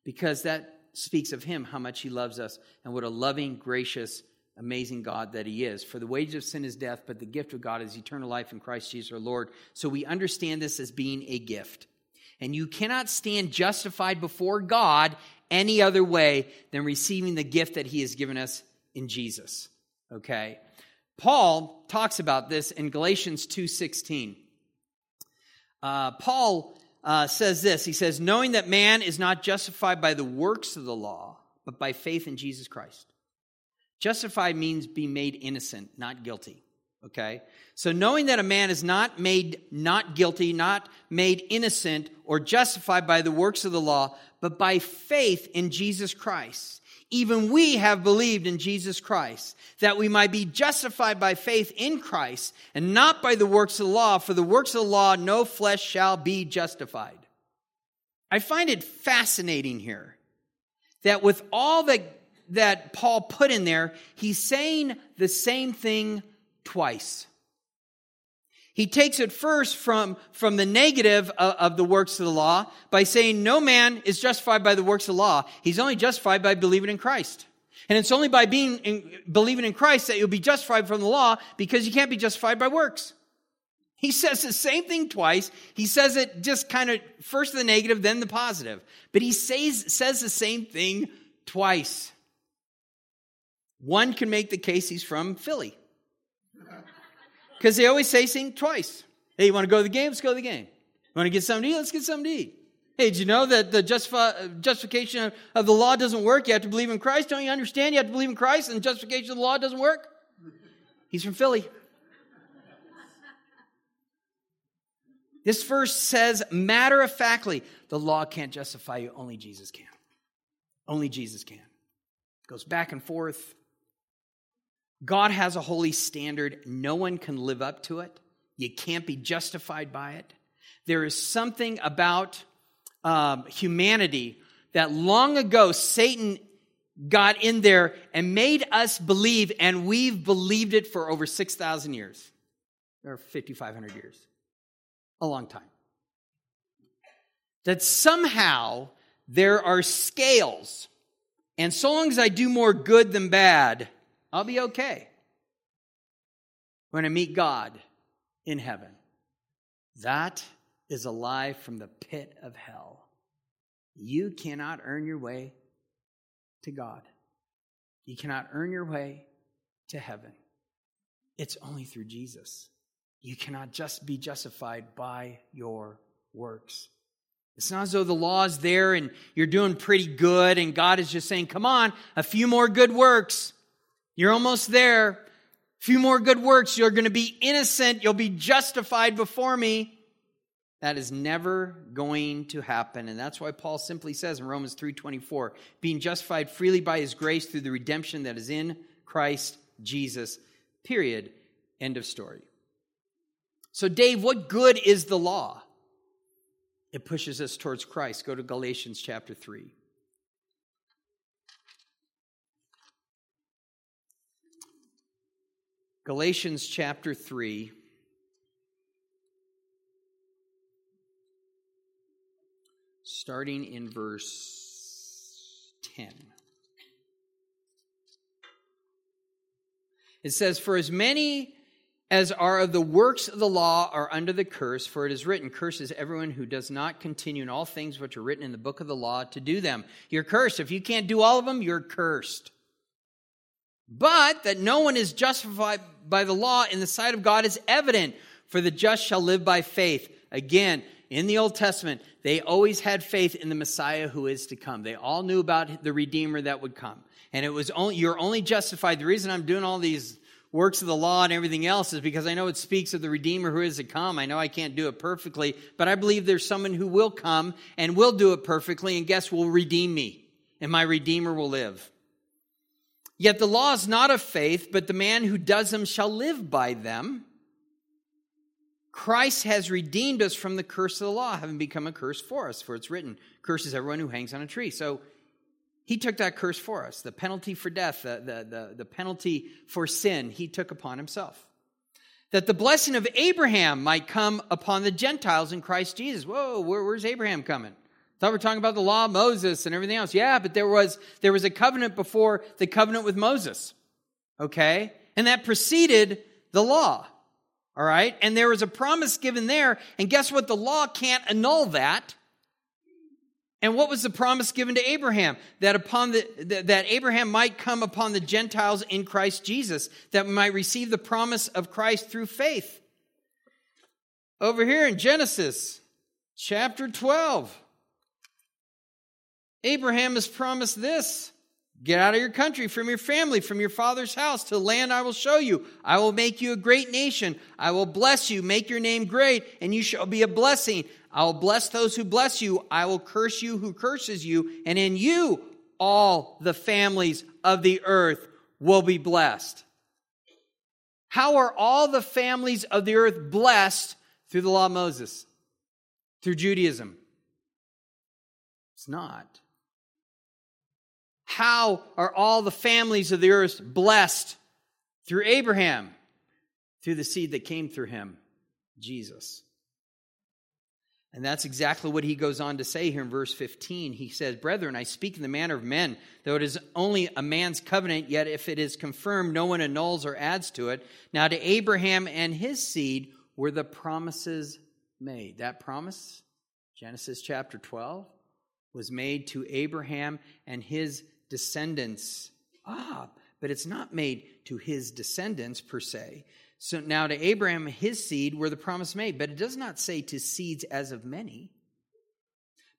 because that speaks of him, how much he loves us, and what a loving, gracious, amazing God that he is. For the wages of sin is death, but the gift of God is eternal life in Christ Jesus our Lord. So we understand this as being a gift. And you cannot stand justified before God any other way than receiving the gift that he has given us in Jesus. Okay? Paul talks about this in Galatians 2:16. Uh, Paul uh, says this He says, knowing that man is not justified by the works of the law, but by faith in Jesus Christ. Justified means be made innocent, not guilty. Okay? So knowing that a man is not made not guilty, not made innocent or justified by the works of the law, but by faith in Jesus Christ even we have believed in Jesus Christ, that we might be justified by faith in Christ and not by the works of the law, for the works of the law no flesh shall be justified. I find it fascinating here that with all that, that Paul put in there, he's saying the same thing twice. He takes it first from, from the negative of, of, the works of the law by saying no man is justified by the works of the law. He's only justified by believing in Christ. And it's only by being in, believing in Christ that you'll be justified from the law because you can't be justified by works. He says the same thing twice. He says it just kind of first the negative, then the positive. But he says, says the same thing twice. One can make the case he's from Philly. Because they always say sing twice. Hey, you want to go to the game? Let's go to the game. You want to get something to eat? Let's get something to eat. Hey, did you know that the uh, justification of the law doesn't work? You have to believe in Christ. Don't you understand? You have to believe in Christ, and justification of the law doesn't work? He's from Philly. This verse says matter of factly, the law can't justify you, only Jesus can. Only Jesus can. It goes back and forth. God has a holy standard. No one can live up to it. You can't be justified by it. There is something about um, humanity that long ago Satan got in there and made us believe, and we've believed it for over 6,000 years or 5,500 years. A long time. That somehow there are scales, and so long as I do more good than bad, I'll be okay when I meet God in heaven. That is a lie from the pit of hell. You cannot earn your way to God. You cannot earn your way to heaven. It's only through Jesus. You cannot just be justified by your works. It's not as though the law is there and you're doing pretty good and God is just saying, come on, a few more good works. You're almost there. A few more good works. You're going to be innocent. You'll be justified before me. That is never going to happen. And that's why Paul simply says in Romans 3:24, being justified freely by his grace through the redemption that is in Christ Jesus. Period. End of story. So Dave, what good is the law? It pushes us towards Christ. Go to Galatians chapter 3. Galatians chapter 3. starting in verse 10. It says, For as many as are of the works of the law are under the curse, for it is written, Curses everyone who does not continue in all things which are written in the book of the law to do them. You're cursed. If you can't do all of them, you're cursed. But that no one is justified by the law in the sight of God is evident, for the just shall live by faith. Again, in the Old Testament, they always had faith in the Messiah who is to come. They all knew about the Redeemer that would come. And it was only, you're only justified. The reason I'm doing all these works of the law and everything else is because I know it speaks of the Redeemer who is to come. I know I can't do it perfectly, but I believe there's someone who will come and will do it perfectly, and guess will redeem me, and my Redeemer will live. Yet the law is not of faith, but the man who does them shall live by them. Christ has redeemed us from the curse of the law, having become a curse for us. For it's written, curses everyone who hangs on a tree. So he took that curse for us. The penalty for death, the, the, the, the penalty for sin, he took upon himself. That the blessing of Abraham might come upon the Gentiles in Christ Jesus. Whoa, where, where's Abraham coming? Thought we are talking about the law of Moses and everything else. Yeah, but there was there was a covenant before the covenant with Moses. Okay? And that preceded the law. All right? And there was a promise given there. And guess what? The law can't annul that. And what was the promise given to Abraham? That upon the that Abraham might come upon the Gentiles in Christ Jesus, that we might receive the promise of Christ through faith. Over here in Genesis chapter 12, Abraham is promised this. Get out of your country, from your family, from your father's house, to land I will show you. I will make you a great nation. I will bless you, make your name great, and you shall be a blessing. I will bless those who bless you. I will curse you who curses you, and in you all the families of the earth will be blessed. How are all the families of the earth blessed through the law of Moses? Through Judaism? It's not. How are all the families of the earth blessed? Through Abraham, through the seed that came through him, Jesus. And that's exactly what he goes on to say here in verse 15. He says, Brethren, I speak in the manner of men, though it is only a man's covenant, yet if it is confirmed, no one annuls or adds to it. Now to Abraham and his seed were the promises made. That promise, Genesis chapter 12, was made to Abraham and his descendants. Ah, but it's not made to his descendants per se. So now to Abraham, his seed were the promise made, but it does not say to seeds as of many,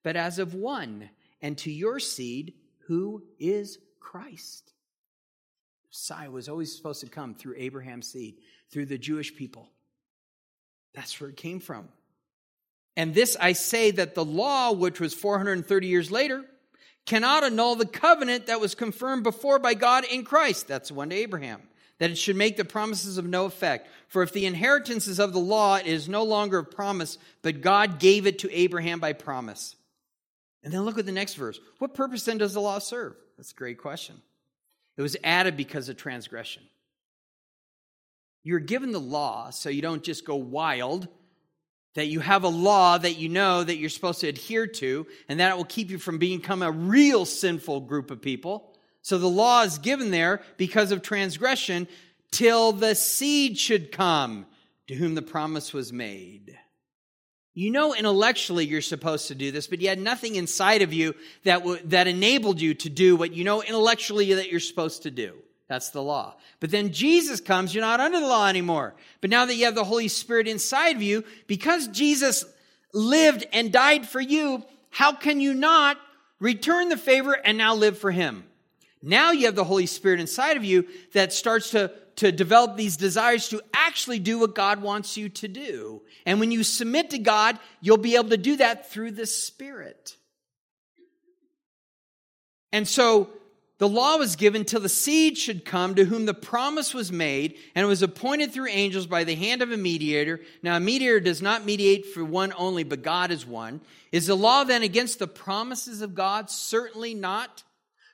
but as of one, and to your seed, who is Christ. Messiah was always supposed to come through Abraham's seed, through the Jewish people. That's where it came from. And this I say that the law, which was 430 years later, cannot annul the covenant that was confirmed before by God in Christ. That's the one to Abraham. That it should make the promises of no effect. For if the inheritance is of the law, it is no longer a promise, but God gave it to Abraham by promise. And then look at the next verse. What purpose then does the law serve? That's a great question. It was added because of transgression. You're given the law so you don't just go wild that you have a law that you know that you're supposed to adhere to, and that it will keep you from becoming a real sinful group of people. So the law is given there because of transgression till the seed should come to whom the promise was made. You know intellectually you're supposed to do this, but you had nothing inside of you that, w- that enabled you to do what you know intellectually that you're supposed to do. That's the law. But then Jesus comes, you're not under the law anymore. But now that you have the Holy Spirit inside of you, because Jesus lived and died for you, how can you not return the favor and now live for him? Now you have the Holy Spirit inside of you that starts to, to develop these desires to actually do what God wants you to do. And when you submit to God, you'll be able to do that through the Spirit. And so the law was given till the seed should come to whom the promise was made, and it was appointed through angels by the hand of a mediator. Now, a mediator does not mediate for one only, but God is one. Is the law then against the promises of God? Certainly not.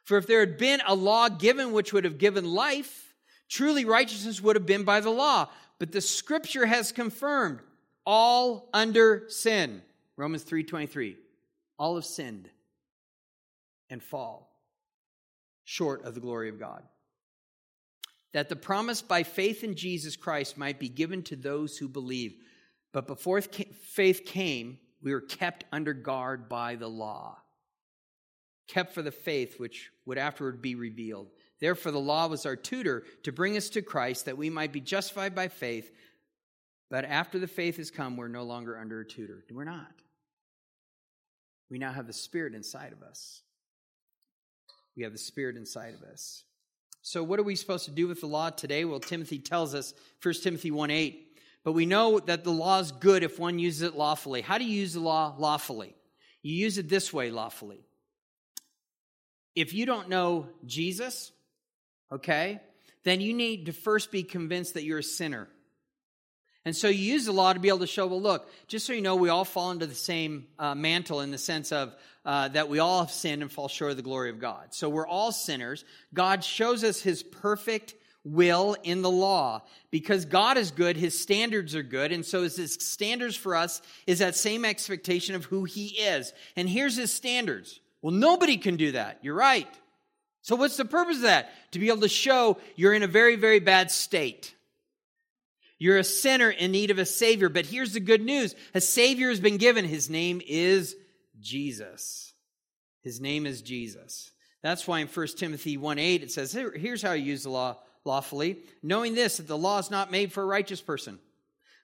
For if there had been a law given which would have given life, truly righteousness would have been by the law. But the scripture has confirmed all under sin. Romans 3:23. All have sinned and fall short of the glory of God. That the promise by faith in Jesus Christ might be given to those who believe. But before faith came, we were kept under guard by the law kept for the faith which would afterward be revealed. Therefore, the law was our tutor to bring us to Christ that we might be justified by faith. But after the faith has come, we're no longer under a tutor. We're not. We now have the Spirit inside of us. We have the Spirit inside of us. So, what are we supposed to do with the law today? Well, Timothy tells us, 1 Timothy 1 8. But we know that the law is good if one uses it lawfully. How do you use the law lawfully? You use it this way lawfully if you don't know Jesus, okay, then you need to first be convinced that you're a sinner. And so you use the law to be able to show, well, look, just so you know, we all fall into the same uh, mantle in the sense of uh, that we all have sinned and fall short of the glory of God. So we're all sinners. God shows us his perfect will in the law. Because God is good, his standards are good, and so his standards for us is that same expectation of who he is. And here's his standards. Well, nobody can do that. You're right. So, what's the purpose of that? To be able to show you're in a very, very bad state. You're a sinner in need of a Savior. But here's the good news a Savior has been given. His name is Jesus. His name is Jesus. That's why in 1 Timothy 1 8 it says, Here's how you use the law lawfully, knowing this, that the law is not made for a righteous person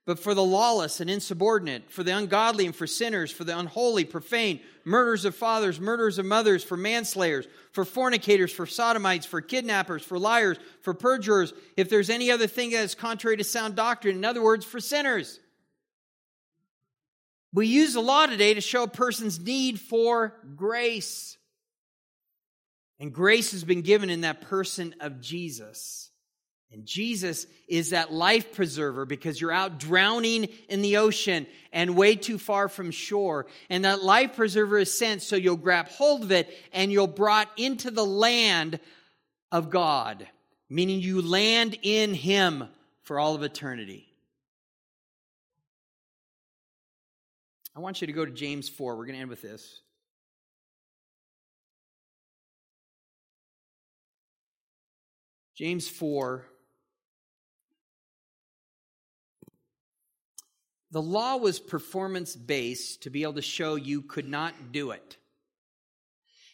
but for the lawless and insubordinate, for the ungodly and for sinners, for the unholy, profane, murderers of fathers, murderers of mothers, for manslayers, for fornicators, for sodomites, for kidnappers, for liars, for perjurers, if there's any other thing that is contrary to sound doctrine, in other words, for sinners. We use the law today to show a person's need for grace. And grace has been given in that person of Jesus. And Jesus is that life preserver because you're out drowning in the ocean and way too far from shore. And that life preserver is sent so you'll grab hold of it and you'll brought into the land of God, meaning you land in Him for all of eternity. I want you to go to James 4. We're going to end with this. James 4 The law was performance based to be able to show you could not do it.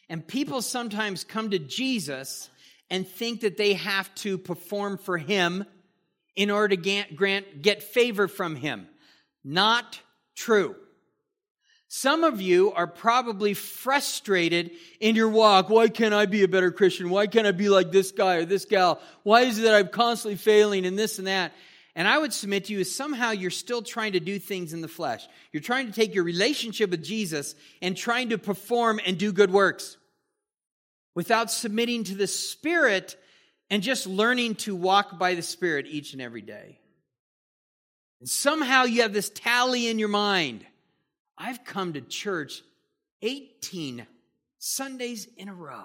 And people sometimes come to Jesus and think that they have to perform for him in order to get, grant, get favor from him. Not true. Some of you are probably frustrated in your walk. Why can't I be a better Christian? Why can't I be like this guy or this gal? Why is it that I'm constantly failing and this and that? And I would submit to you is somehow you're still trying to do things in the flesh. You're trying to take your relationship with Jesus and trying to perform and do good works without submitting to the Spirit and just learning to walk by the Spirit each and every day. And somehow you have this tally in your mind. I've come to church 18 Sundays in a row.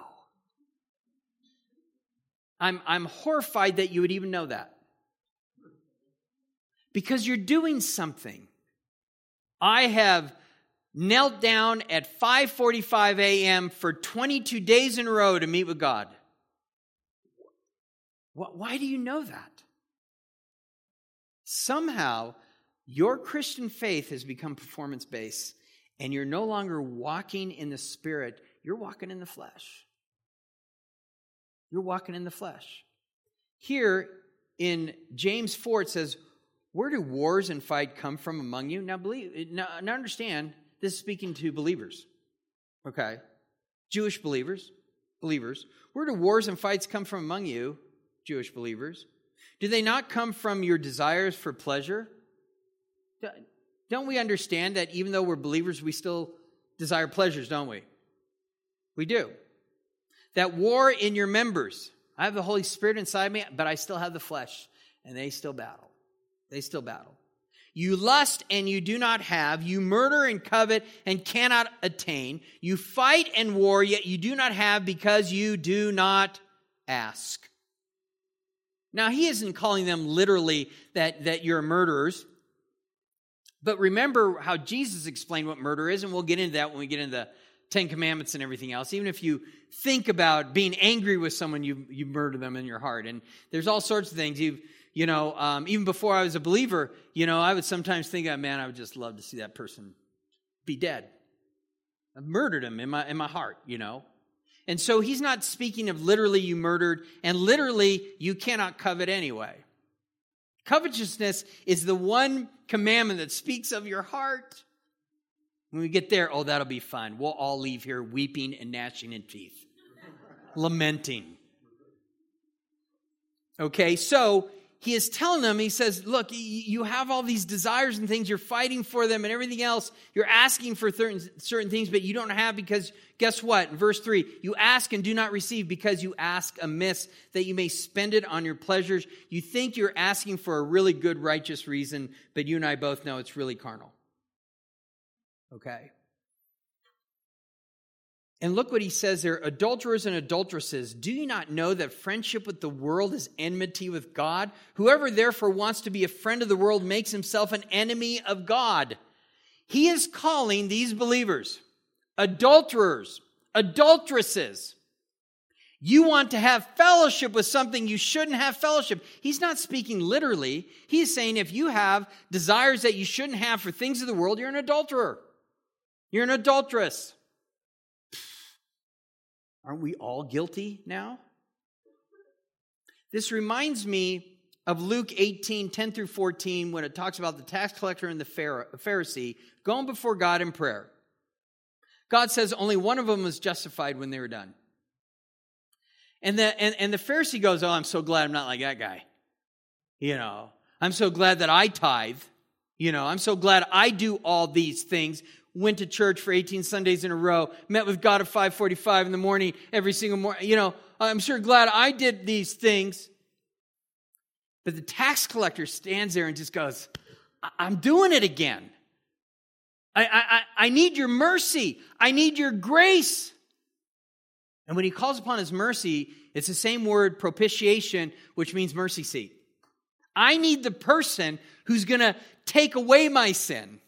I'm, I'm horrified that you would even know that because you're doing something. I have knelt down at 5:45 a.m. for 22 days in a row to meet with God. Why do you know that? Somehow, your Christian faith has become performance based, and you're no longer walking in the Spirit, you're walking in the flesh. You're walking in the flesh. Here in James 4, it says, Where do wars and fight come from among you? Now, believe, now, now understand, this is speaking to believers. Okay? Jewish believers, believers. Where do wars and fights come from among you, Jewish believers? Do they not come from your desires for pleasure? Don't we understand that even though we're believers, we still desire pleasures, don't we? We do. That war in your members. I have the Holy Spirit inside me, but I still have the flesh, and they still battle. They still battle. You lust and you do not have. You murder and covet and cannot attain. You fight and war, yet you do not have because you do not ask. Now, he isn't calling them literally that, that you're murderers. But remember how Jesus explained what murder is, and we'll get into that when we get into the Ten Commandments and everything else. Even if you think about being angry with someone, you, you murder them in your heart. And there's all sorts of things. You've, you know, um, even before I was a believer, you know, I would sometimes think, oh, man, I would just love to see that person be dead. I've murdered him in my, in my heart, you know. And so he's not speaking of literally you murdered, and literally you cannot covet anyway. Covetousness is the one commandment that speaks of your heart. When we get there, oh, that'll be fun. We'll all leave here weeping and gnashing in teeth, [LAUGHS] lamenting. Okay, so he is telling them, he says, Look, you have all these desires and things, you're fighting for them and everything else. You're asking for certain, certain things, but you don't have because, guess what? In verse 3, you ask and do not receive because you ask amiss, that you may spend it on your pleasures. You think you're asking for a really good, righteous reason, but you and I both know it's really carnal. Okay? And look what he says there adulterers and adulteresses, do you not know that friendship with the world is enmity with God? Whoever therefore wants to be a friend of the world makes himself an enemy of God. He is calling these believers adulterers, adulteresses. You want to have fellowship with something you shouldn't have fellowship. He's not speaking literally. He's saying if you have desires that you shouldn't have for things of the world, you're an adulterer. You're an adulteress. Aren't we all guilty now? This reminds me of Luke 18, 10 through 14, when it talks about the tax collector and the Pharisee going before God in prayer. God says only one of them was justified when they were done. And the, and, and the Pharisee goes, Oh, I'm so glad I'm not like that guy. You know, I'm so glad that I tithe. You know, I'm so glad I do all these things went to church for 18 Sundays in a row, met with God at 5:45 in the morning every single morning. You know, I'm sure glad I did these things. But the tax collector stands there and just goes, I'm doing it again. I, I, I need your mercy. I need your grace. And when he calls upon his mercy, it's the same word propitiation, which means mercy seat. I need the person who's going to take away my sin.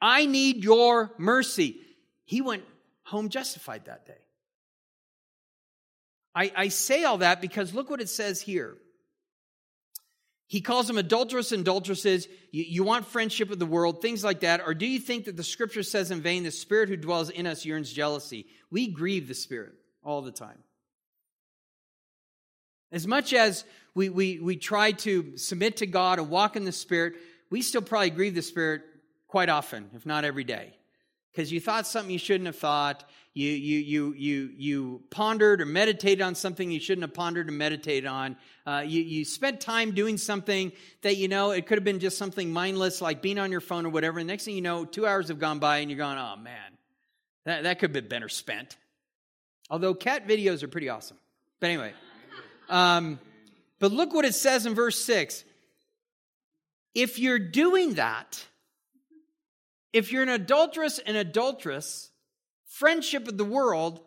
I need your mercy. He went home justified that day. I, I say all that because look what it says here. He calls them adulterous adulteresses. You, you, want friendship with the world, things like that. Or do you think that the scripture says in vain, the spirit who dwells in us yearns jealousy? We grieve the spirit all the time. As much as we, we, we try to submit to God and walk in the spirit, we still probably grieve the spirit quite often, if not every day. Because you thought something you shouldn't have thought. You, you, you, you, you pondered or meditated on something you shouldn't have pondered or meditated on. Uh, you, you spent time doing something that, you know, it could have been just something mindless like being on your phone or whatever. And next thing you know, two hours have gone by and you're going, oh man, that, that could have been better spent. Although cat videos are pretty awesome. But anyway. Um, but look what it says in verse 6. If you're doing that, if you're an adulteress and adulteress, friendship with the world,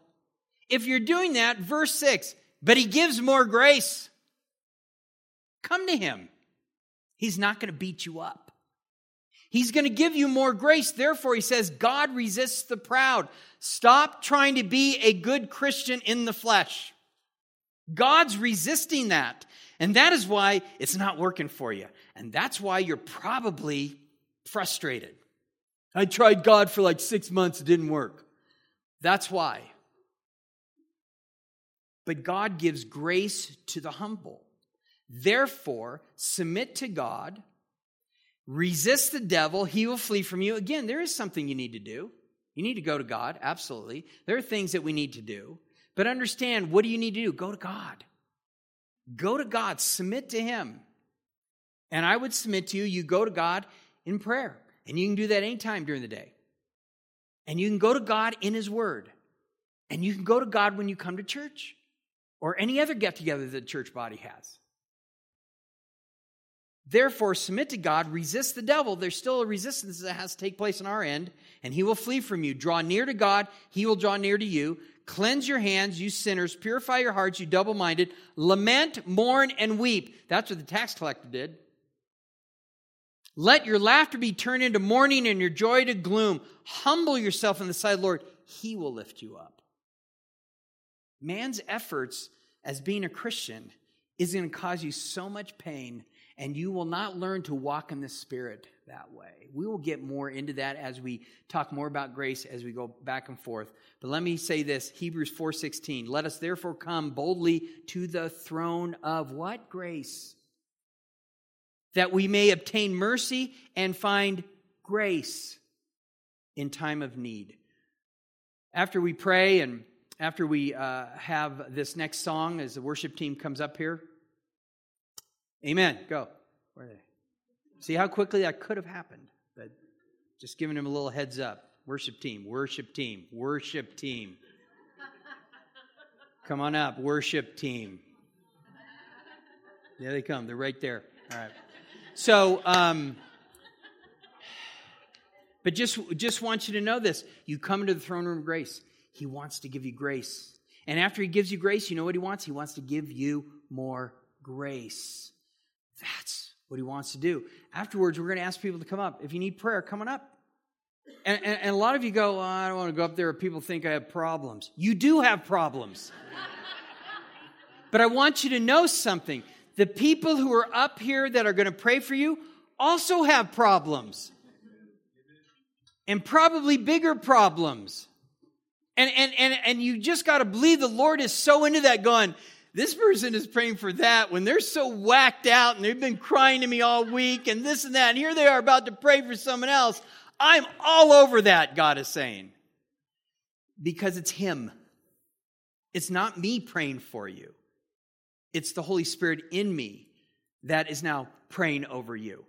if you're doing that, verse 6, but he gives more grace. Come to him. He's not going to beat you up. He's going to give you more grace. Therefore, he says, God resists the proud. Stop trying to be a good Christian in the flesh. God's resisting that. And that is why it's not working for you. And that's why you're probably frustrated. I tried God for like six months, it didn't work. That's why. But God gives grace to the humble. Therefore, submit to God, Resist the devil, he will flee from you. Again, there is something you need to do. You need to go to God, absolutely. There are things that we need to do. But understand, what do you need to do? Go to God. Go to God, submit to Him. And I would submit to you, you go to God in prayer. And you can do that anytime during the day. And you can go to God in His Word. And you can go to God when you come to church or any other get together that the church body has. Therefore, submit to God, resist the devil. There's still a resistance that has to take place on our end, and he will flee from you. Draw near to God, he will draw near to you. Cleanse your hands, you sinners. Purify your hearts, you double minded. Lament, mourn, and weep. That's what the tax collector did. Let your laughter be turned into mourning and your joy to gloom. Humble yourself in the sight of the Lord, he will lift you up. Man's efforts as being a Christian is going to cause you so much pain and you will not learn to walk in the Spirit that way. We will get more into that as we talk more about grace as we go back and forth. But let me say this, Hebrews 4:16, let us therefore come boldly to the throne of what? Grace. That we may obtain mercy and find grace in time of need. After we pray and after we uh, have this next song as the worship team comes up here, Amen. Go. Where are they? See how quickly that could have happened, but just giving him a little heads up. Worship team, worship team, worship team. Come on up, worship team. There they come. They're right there. All right. So, um, but just just want you to know this: you come into the throne room of grace. He wants to give you grace, and after He gives you grace, you know what He wants? He wants to give you more grace. That's what he wants to do. Afterwards, we're going to ask people to come up. If you need prayer, come on up. And, and, and a lot of you go, oh, I don't want to go up there people think I have problems. You do have problems. [LAUGHS] but I want you to know something. The people who are up here that are going to pray for you also have problems. And probably bigger problems. And, and, and, and you just got to believe the Lord is so into that, going, this person is praying for that when they're so whacked out and they've been crying to me all week and this and that. And here they are about to pray for someone else. I'm all over that, God is saying. Because it's Him. It's not me praying for you, it's the Holy Spirit in me that is now praying over you.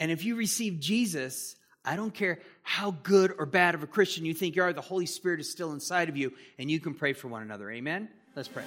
And if you receive Jesus, I don't care how good or bad of a Christian you think you are, the Holy Spirit is still inside of you, and you can pray for one another. Amen? Let's pray.